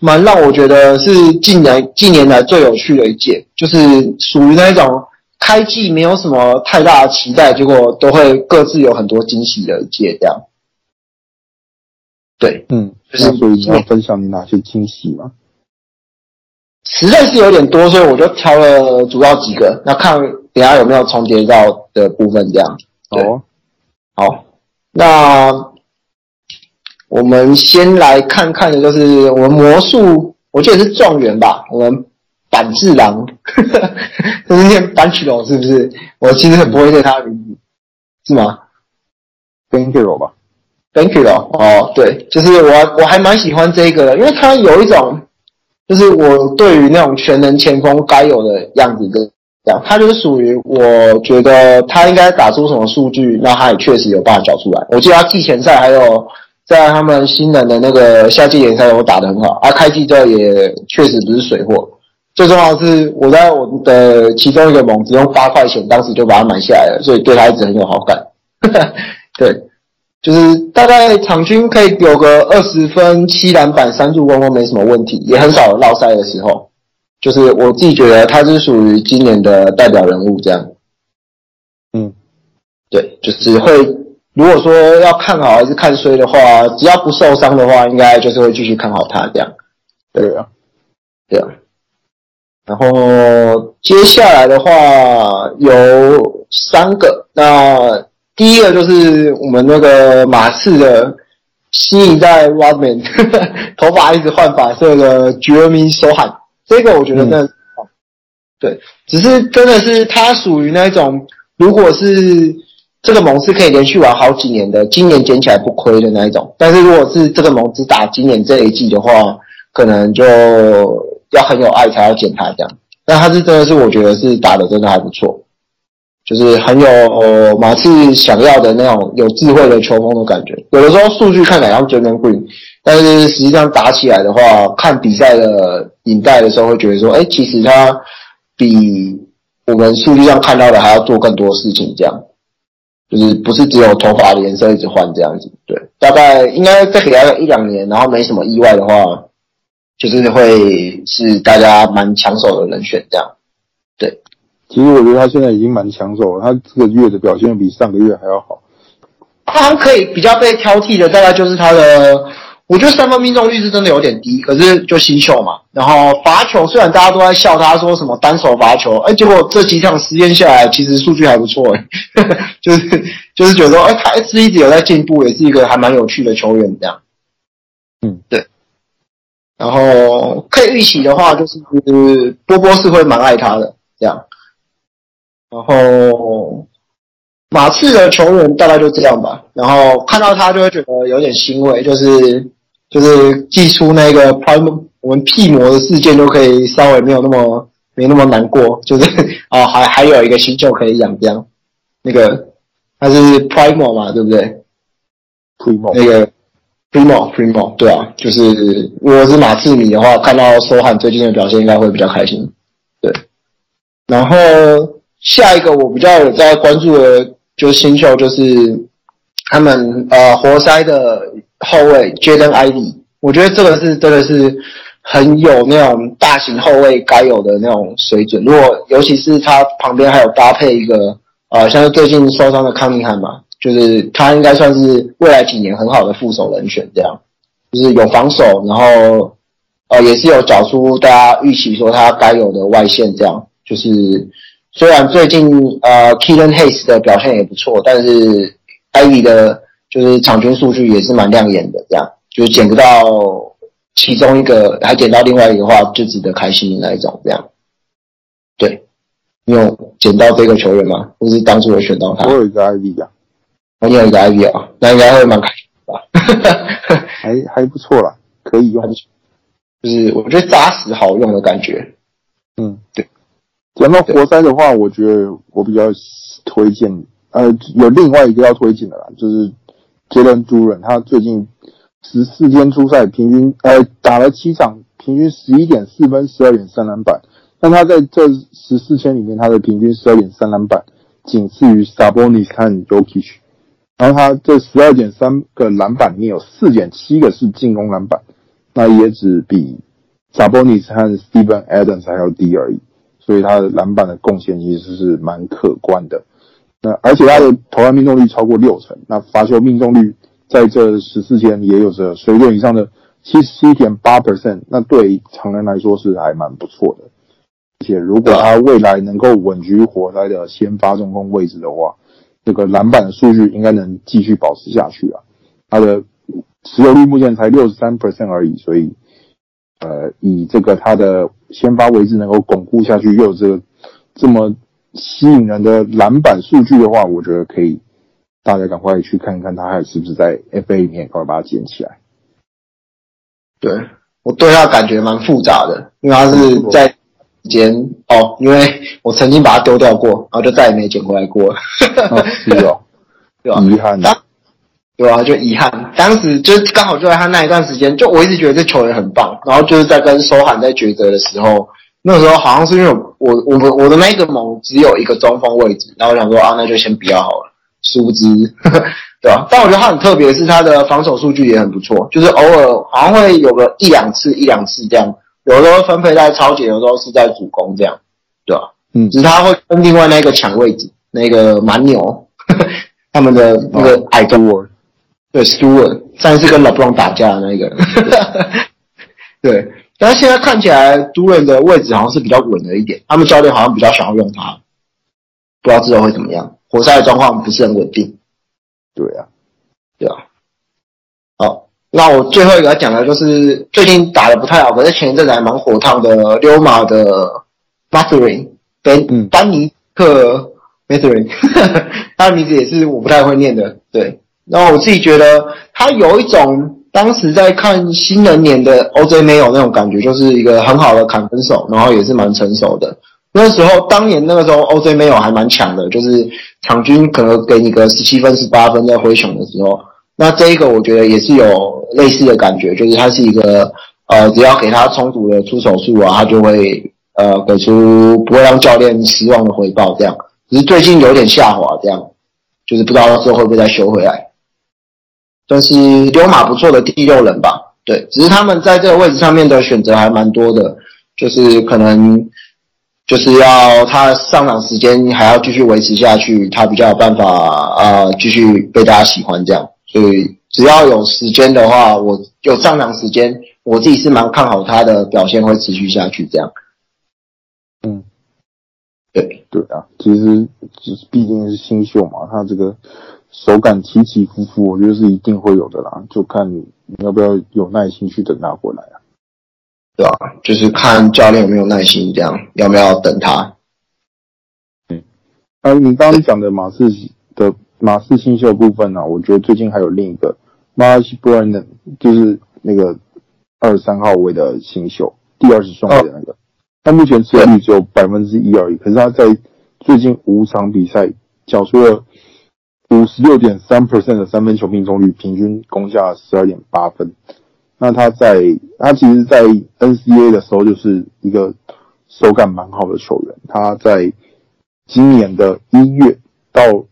蛮让我觉得是近年近年来最有趣的一届，就是属于那一种开季没有什么太大的期待，结果都会各自有很多惊喜的一届这样。对，嗯，就是所以你要分享你哪些惊喜吗？实在是有点多，所以我就挑了主要几个，那看等下有没有重叠到的部分这样。哦，好，那我们先来看看的就是我们魔术，我记得是状元吧，我们板治郎，这是念板治郎是不是？我其实很不会念他的名字，是吗？Banchero 吧，Banchero 哦，对，就是我我还蛮喜欢这个的，因为他有一种，就是我对于那种全能前锋该有的样子的。这样，他就是属于我觉得他应该打出什么数据，那他也确实有办法找出来。我记得他季前赛还有在他们新人的那个夏季联赛有打得很好，啊，开季之后也确实不是水货。最重要的是，我在我的其中一个盟只用八块钱，当时就把它买下来了，所以对他一直很有好感。对，就是大概场均可以有个二十分、七篮板、三助攻都没什么问题，也很少有落赛的时候。就是我自己觉得他是属于今年的代表人物这样，嗯，对，就是会如果说要看好还是看衰的话，只要不受伤的话，应该就是会继续看好他这样。对啊，对啊。然后接下来的话有三个，那第一个就是我们那个马刺的新一代 Rodman，头发一直换发色的 Jeremy Sohan，。这个我觉得真的，嗯，对，只是真的是他属于那种，如果是这个盟是可以连续玩好几年的，今年捡起来不亏的那一种。但是如果是这个盟只打今年这一季的话，可能就要很有爱才要捡他这样。但他是真的是我觉得是打得真的还不错，就是很有马刺想要的那种有智慧的球风的感觉。有的时候数据看起来像 Jalen Green。但是实际上打起来的话，看比赛的影带的时候，会觉得说，哎，其实他比我们数据上看到的还要做更多事情，这样，就是不是只有头发的颜色一直换这样子。对，大概应该再给他一两年，然后没什么意外的话，就是会是大家蛮抢手的人选这样。对，其实我觉得他现在已经蛮抢手了，他这个月的表现比上个月还要好。他可以比较被挑剔的，大概就是他的。我觉得三分命中率是真的有点低，可是就新秀嘛。然后罚球虽然大家都在笑他说什么单手罚球，哎，结果这几场实验下来，其实数据还不错哎，就是就是觉得说，哎，他是一直有在进步，也是一个还蛮有趣的球员这样。嗯，对。然后可以预期的话，就是波波是会蛮爱他的这样。然后。马刺的球员大概就这样吧，然后看到他就会觉得有点欣慰，就是就是祭出那个 Prime 我们屁魔的事件就可以稍微没有那么没那么难过，就是啊还还有一个新秀可以养这样，那个他是 Prime 嘛，对不对？Primo 那个 Primo Primo 对啊，就是如果是马刺迷的话，看到收汉最近的表现应该会比较开心，对。然后下一个我比较有在关注的。就是新秀就是他们呃活塞的后卫 Jaden Ivy，我觉得这个是真的是很有那种大型后卫该有的那种水准。如果尤其是他旁边还有搭配一个呃像是最近受伤的康宁汉嘛，就是他应该算是未来几年很好的副手人选。这样就是有防守，然后呃也是有找出大家预期说他该有的外线，这样就是。虽然最近呃 Kylan Hayes 的表现也不错，但是 Ivy 的就是场均数据也是蛮亮眼的，这样就是捡不到其中一个，还捡到另外一个的话，就值得开心的那一种，这样。对，你有捡到这个球员吗？或是当初有选到他？我有一个 Ivy 啊，我有一个 Ivey 啊，那应该会蛮开心的吧？还还不错啦，可以用，就是我觉得扎实好用的感觉。嗯，对。讲到活塞的话，我觉得我比较推荐，呃，有另外一个要推荐的啦，就是 Jalen Duren，他最近十四天出赛，平均呃打了七场，平均十一点四分，十二点三篮板。但他在这十四天里面，他的平均十二点三篮板仅次于 Sabonis 和 Jokic，然后他这十二点三个篮板里面有四点七个是进攻篮板，那也只比 Sabonis 和 Steven Adams 还要低而已，所以他的篮板的贡献其实是蛮可观的。那而且他的投篮命中率超过六成，那罚球命中率在这十四天也有着水准以上的七十七点八 percent，那对常人来说是还蛮不错的。而且如果他未来能够稳居活塞的先发中锋位置的话，这个篮板的数据应该能继续保持下去啊。他的持有率目前才六十三 percent 而已，所以呃，以这个他的先发位置能够巩固下去，又有这个这么。吸引人的篮板数据的话，我觉得可以，大家赶快去看看他还是不是在 FA 里面，赶快把它捡起来。对，我对他感觉蛮复杂的，因为他是在间哦，因为我曾经把它丢掉过，然后就再也没捡回来过了。哦是哦，对吧？遗憾。对啊，就遗憾。当时就刚好就在他那一段时间，就我一直觉得这球员很棒，然后就是在跟收汉在抉择的时候。那时候好像是因为我我们我的那个盟只有一个中锋位置，然后我想说啊，那就先比较好了。殊不知，呵 呵对吧？但我觉得他很特别，是他的防守数据也很不错，就是偶尔好像会有个一两次一两次这样，有的时候分配在抄截，有的时候是在主攻这样，对吧？嗯，只是他会跟另外那个抢位置，那个蛮牛 他们的那个矮中文，对，Stewart 上一次跟 LeBron 打架的那个，对。但是现在看起来，都人的位置好像是比较稳了一点。他们教练好像比较想要用他，不知道之后会怎么样。活塞的状况不是很稳定。对啊，对啊。好，那我最后一个要讲的就是最近打的不太好，可是前一阵子还蛮火烫的，溜马的 Mathurin 跟丹尼克 Mathurin，他的名字也是我不太会念的。对，然后我自己觉得他有一种。当时在看新人年的 OJ Mayo 那种感觉，就是一个很好的砍分手，然后也是蛮成熟的。那时候，当年那个时候 OJ Mayo 还蛮强的，就是场均可能给你个十七分、十八分在灰熊的时候。那这一个我觉得也是有类似的感觉，就是他是一个呃，只要给他充足的出手数啊，他就会呃给出不会让教练失望的回报。这样，只是最近有点下滑，这样就是不知道之后会不会再修回来。算是溜马不错的第六人吧，对，只是他们在这个位置上面的选择还蛮多的，就是可能就是要他上场时间还要继续维持下去，他比较有办法啊、呃、继续被大家喜欢这样，所以只要有时间的话，我有上场时间，我自己是蛮看好他的表现会持续下去这样。嗯，对对啊，其实毕竟是新秀嘛，他这个。手感起起伏伏，我觉得是一定会有的啦，就看你要不要有耐心去等他回来啊。对啊，就是看教练有没有耐心，这样要不要等他。嗯，啊，你刚刚讲的马刺的马刺新秀部分呢、啊，我觉得最近还有另一个 Malaki Branham，就是那个二十三号位的新秀，第二十顺位的那个，他目前持有率只有百分之一而已，可是他在最近五场比赛缴出了。五十六点三 percent 的三分球命中率，平均攻下十二点八分。那他在他其实，在 NCAA 的时候就是一个手感蛮好的球员。他在今年的一月到呃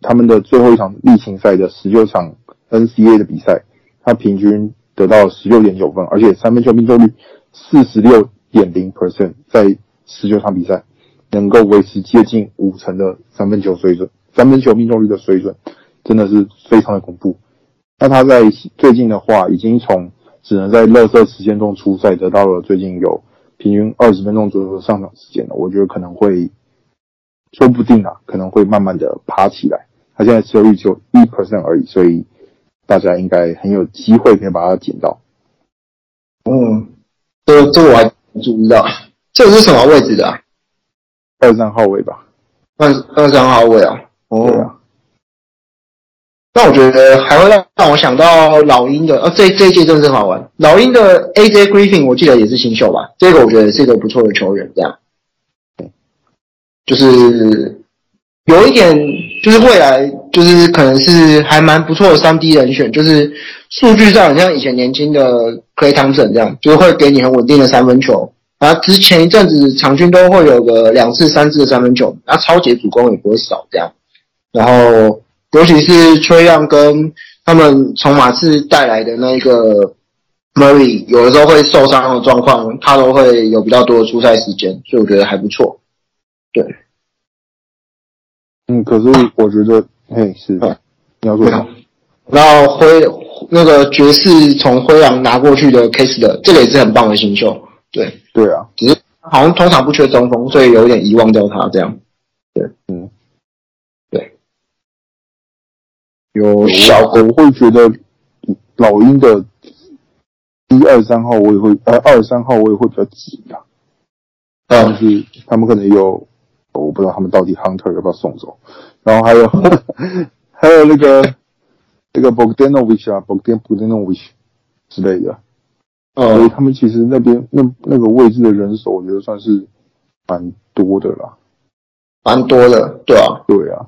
他们的最后一场例行赛的十九场 NCAA 的比赛，他平均得到十六点九分，而且三分球命中率四十六点零 percent，在十九场比赛能够维持接近五成的三分球水准。三分球命中率的水准真的是非常的恐怖。那他在最近的话，已经从只能在垃圾时间中出赛，得到了最近有平均二十分钟左右的上场时间了。我觉得可能会，说不定啊，可能会慢慢的爬起来。他现在持有率只有一 percent 而已，所以大家应该很有机会可以把它捡到。嗯，这这我还注意到，这个是什么位置的啊？二三号位吧。二二三号位啊。哦，啊、那我觉得还会让让我想到老鹰的，呃、啊，这这一届真的是好玩。老鹰的 AJ Griffin 我记得也是新秀吧？这个我觉得是一个不错的球员，这样，就是有一点，就是未来就是可能是还蛮不错的三 D 人选，就是数据上很像以前年轻的 Klay Thompson 这样，就是会给你很稳定的三分球。然后之前一阵子场均都会有个两次、三次的三分球，然后抄截主攻也不会少，这样。然后尤其是崔杨跟他们从马刺带来的那一个 Murray，有的时候会受伤的状况，他都会有比较多的出赛时间，所以我觉得还不错。对，嗯，可是我觉得，嘿，是，你要说什么？然后灰那个爵士从灰狼拿过去的 Kessler，这个也是很棒的新秀。对，对啊，只是好像通常不缺中锋，所以有点遗忘掉他这样。对，嗯，对，有小我会觉得老鹰的一二三号我也会，呃，二三号我也会比较急啊。但是他们可能有，我不知道他们到底 Hunter 要不要送走，然后还有还有那个。那个 Bogdanovich 啊，Bogdan Bogdanovich 之类的，呃，所以他们其实那边那那个位置的人手，我觉得算是蛮多的啦，蛮多的，对啊，对啊，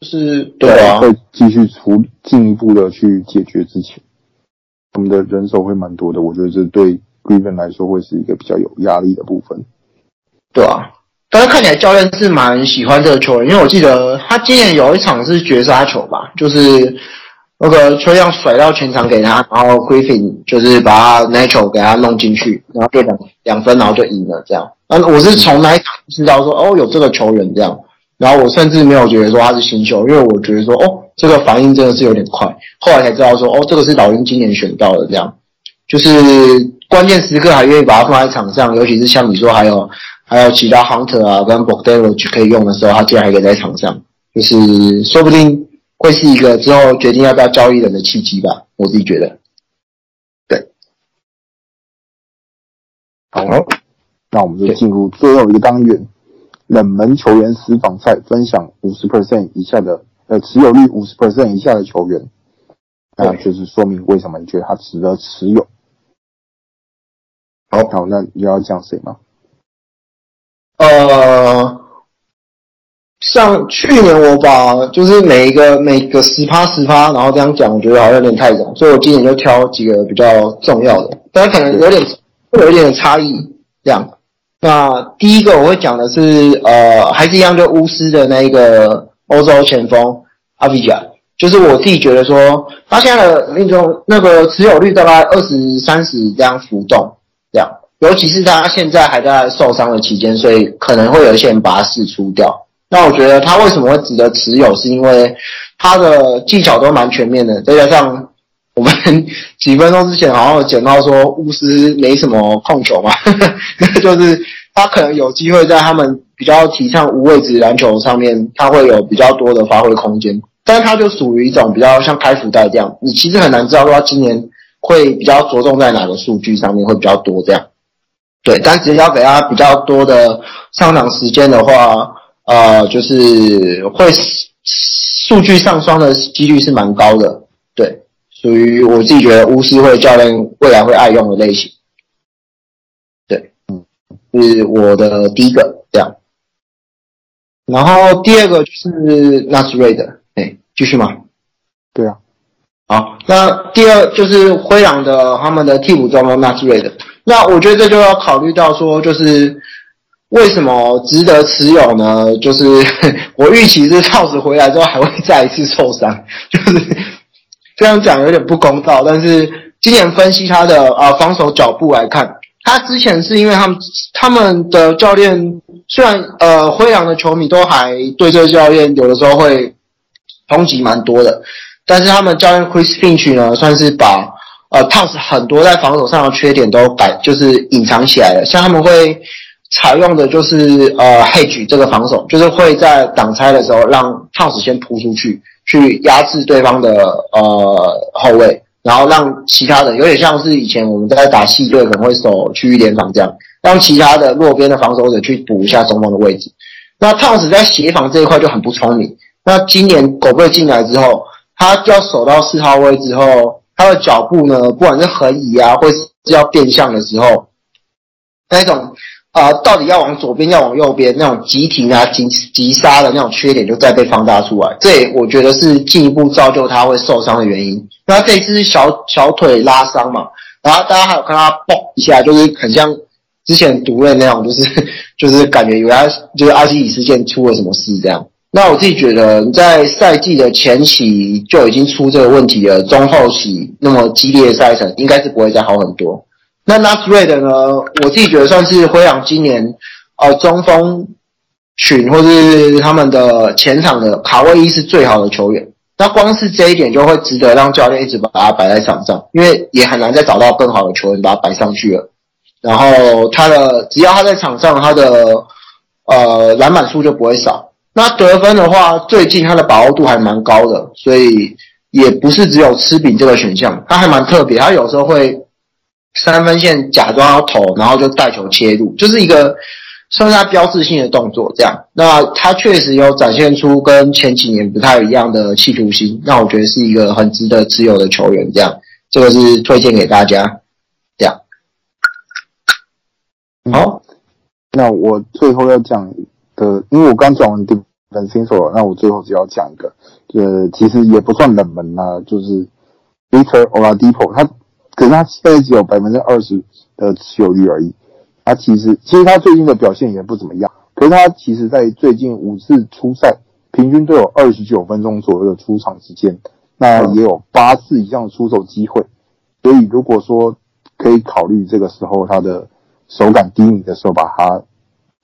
就是对啊，会继续处进一步的去解决之前，我们的人手会蛮多的，我觉得这对 Cleveland 来说会是一个比较有压力的部分，对啊，但是看起来教练是蛮喜欢这个球员，因为我记得他今年有一场是绝杀球吧，就是。那个球样甩到全场给他，然后 Griffin 就是把他那球给他弄进去，然后就两两分，然后就赢了这样。那我是从那一场知道说哦有这个球员这样，然后我甚至没有觉得说他是新秀，因为我觉得说哦这个反应真的是有点快。后来才知道说哦这个是老鹰今年选到的这样，就是关键时刻还愿意把他放在场上，尤其是像你说还有还有其他 Hunter 啊跟 Bogdanovic 可以用的时候，他竟然还可以在场上，就是说不定。会是一个之后决定要不要交易人的契机吧，我自己觉得。对，好，那我们就进入最后一个单元，冷门球员私房菜，分享五十 percent 以下的呃持有率五十 percent 以下的球员，那就是说明为什么你觉得他值得持有。好，好，那你要讲谁吗？呃。像去年我把就是每一个每个十趴十趴，然后这样讲，我觉得好像有点太重，所以我今年就挑几个比较重要的，但是可能有点会有一点差异。这样，那第一个我会讲的是，呃，还是一样，就巫师的那一个欧洲前锋阿比贾，就是我自己觉得说，他现在的命中那个持有率大概二十三十这样浮动，尤其是他现在还在受伤的期间，所以可能会有一些人把他释出掉。那我觉得他为什么会值得持有，是因为他的技巧都蛮全面的，再加上我们 几分钟之前好像有讲到说巫师没什么控球嘛，呵呵，就是他可能有机会在他们比较提倡无位置篮球上面，他会有比较多的发挥空间。但是他就属于一种比较像开福袋这样，你其实很难知道说他今年会比较着重在哪个数据上面会比较多这样。对，但只要给他比较多的上场时间的话。呃，就是会数据上双的几率是蛮高的，对，属于我自己觉得巫师会教练未来会爱用的类型，对，嗯，是我的第一个这样，然后第二个就是 Naz Reid，哎，继续吗？对啊，好，那第二就是灰狼的他们的替补中锋 Naz Reid，那我觉得这就要考虑到说就是。为什么值得持有呢？就是 我预期是套子回来之后还会再一次受伤，就是这样讲有点不公道。但是今年分析他的啊防守脚步来看，他之前是因为他们他们的教练虽然呃灰狼的球迷都还对这个教练有的时候会抨击蛮多的，但是他们教练 Chris Finch 呢算是把呃套子很多在防守上的缺点都改就是隐藏起来了，像他们会。采用的就是呃 hedge 这个防守，就是会在挡拆的时候让 TOS 先扑出去，去压制对方的呃后卫，然后让其他的有点像是以前我们在打系队可能会守区域联防这样，让其他的弱边的防守者去补一下中锋的位置。那 TOS 在协防这一块就很不聪明。那今年狗贝进来之后，他就要守到四号位之后，他的脚步呢，不管是横移啊，或是要变向的时候，那种。啊、到底要往左边，要往右边，那种急停啊、急急刹的那种缺点就再被放大出来，这也我觉得是进一步造就他会受伤的原因。那这一次是小小腿拉伤嘛，然后大家还有看他蹦一下，就是很像之前独任那种，就是就是感觉以为他就是阿基里斯腱出了什么事这样。那我自己觉得，在赛季的前期就已经出这个问题了，中后期那么激烈的赛程，应该是不会再好很多。那 Naz Reid 呢？我自己觉得算是灰狼今年呃中锋群或是他们的前场的卡位一是最好的球员。那光是这一点就会值得让教练一直把他摆在场上，因为也很难再找到更好的球员把他摆上去了。然后他的只要他在场上，他的呃篮板数就不会少。那得分的话，最近他的把握度还蛮高的，所以也不是只有吃饼这个选项，他还蛮特别。他有时候会三分线假装要投，然后就带球切入，就是一个算是他标志性的动作。这样，那他确实有展现出跟前几年不太一样的企图心，那我觉得是一个很值得持有的球员。这样，这个是推荐给大家。这样，好，那我最后要讲的，因为我刚讲完第很新手了，那我最后只要讲一个，呃，其实也不算冷门啦，就是 Victor Oladipo，他可是他现在只有百分之二十的持有率而已。他其实其实他最近的表现也不怎么样，可是他其实在最近五次出赛，平均都有二十九分钟左右的出场时间，那也有八次以上的出手机会。所以如果说可以考虑这个时候他的手感低迷的时候，把它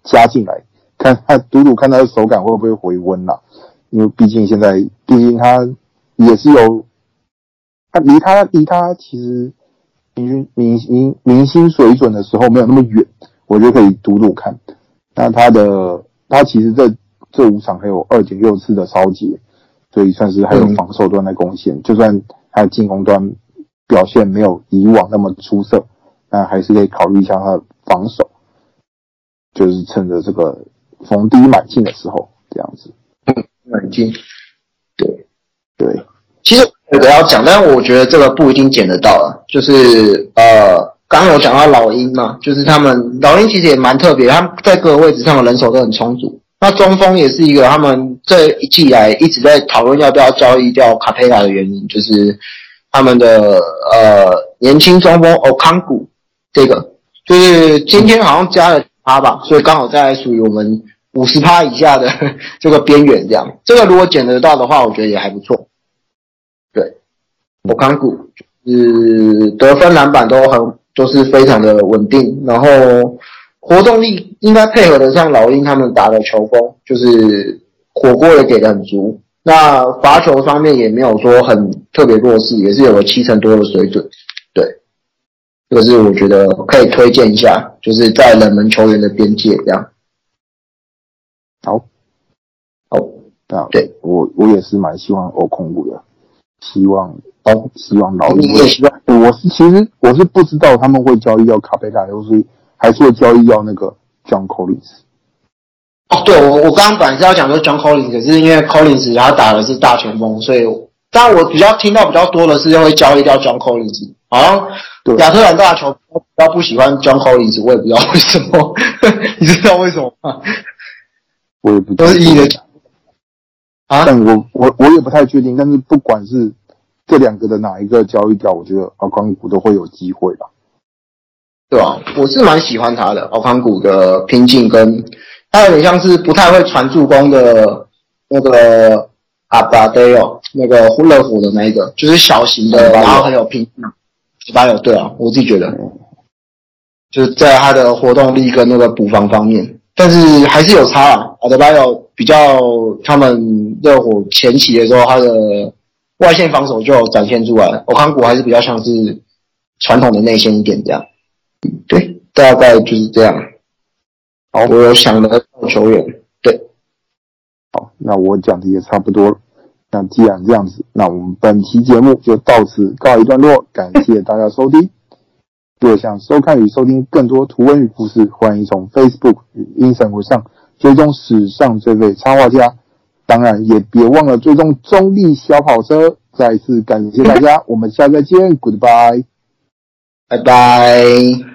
加进来。看看赌赌看他的手感会不会回温啦，因为毕竟现在，毕竟他也是有，他离他离他其实平均明明明星水准的时候没有那么远，我觉得可以赌赌看。那他的他其实这这五场还有二点六次的抄截，所以算是还有防守端的贡献。嗯、就算他的进攻端表现没有以往那么出色，那还是可以考虑一下他的防守，就是趁着这个。逢低买进的时候，这样子，嗯，买进，对，对。其实我要讲，但是我觉得这个不一定捡得到啊。就是呃，刚刚有讲到老鹰嘛，就是他们老鹰其实也蛮特别，他们在各个位置上的人手都很充足。那中锋也是一个他们这一季来一直在讨论要不要交易掉卡佩拉的原因，就是他们的呃年轻中锋欧康古这个，就是今天好像加了他吧，所以刚好在属于我们。五十趴以下的 这个边缘，这样，这个如果捡得到的话，我觉得也还不错。对，我看股是得分、篮板都很都是非常的稳定，然后活动力应该配合得上老鹰他们打的球风，就是火锅也给的很足。那罚球方面也没有说很特别弱势，也是有个七成多的水准。对，这个是我觉得可以推荐一下，就是在冷门球员的边界这样。好，好，那对我我也是蛮希望欧控股的，希望哦，希望老鹰也希望。我是其实我是不知道他们会交易要卡佩拉，又是还是会交易要那个 John Collins。哦，对我我刚刚本来是要讲说 John Collins，可是因为 Collins 他打的是大前锋，所以但我比较听到比较多的是会交易掉 John Collins。好像亚特兰大球比较不喜欢 John Collins，我也不知道为什么，你知道为什么吗？我也不都是一的啊，但我我我也不太确定。但是不管是这两个的哪一个交易掉，我觉得奥康古都会有机会吧，对啊？我是蛮喜欢他的奥康古的拼劲，跟他有点像是不太会传助攻的那个阿巴德哦，那个呼勒虎的那一个，就是小型的，然后很有拼劲。十八有对啊，我自己觉得，就是在他的活动力跟那个补防方面。但是还是有差啊，阿德巴约比较他们热火前期的时候，他的外线防守就展现出来。欧康古还是比较像是传统的内线一点这样。对，大概就是这样。好，我有想的球员。对，好，那我讲的也差不多了。那既然这样子，那我们本期节目就到此告一段落。感谢大家收听。若想收看与收听更多图文与故事，欢迎从 Facebook 与 Instagram 上追踪史上最废插画家。当然，也别忘了追踪中立小跑车。再次感谢大家，我们下次再见，Goodbye，拜拜。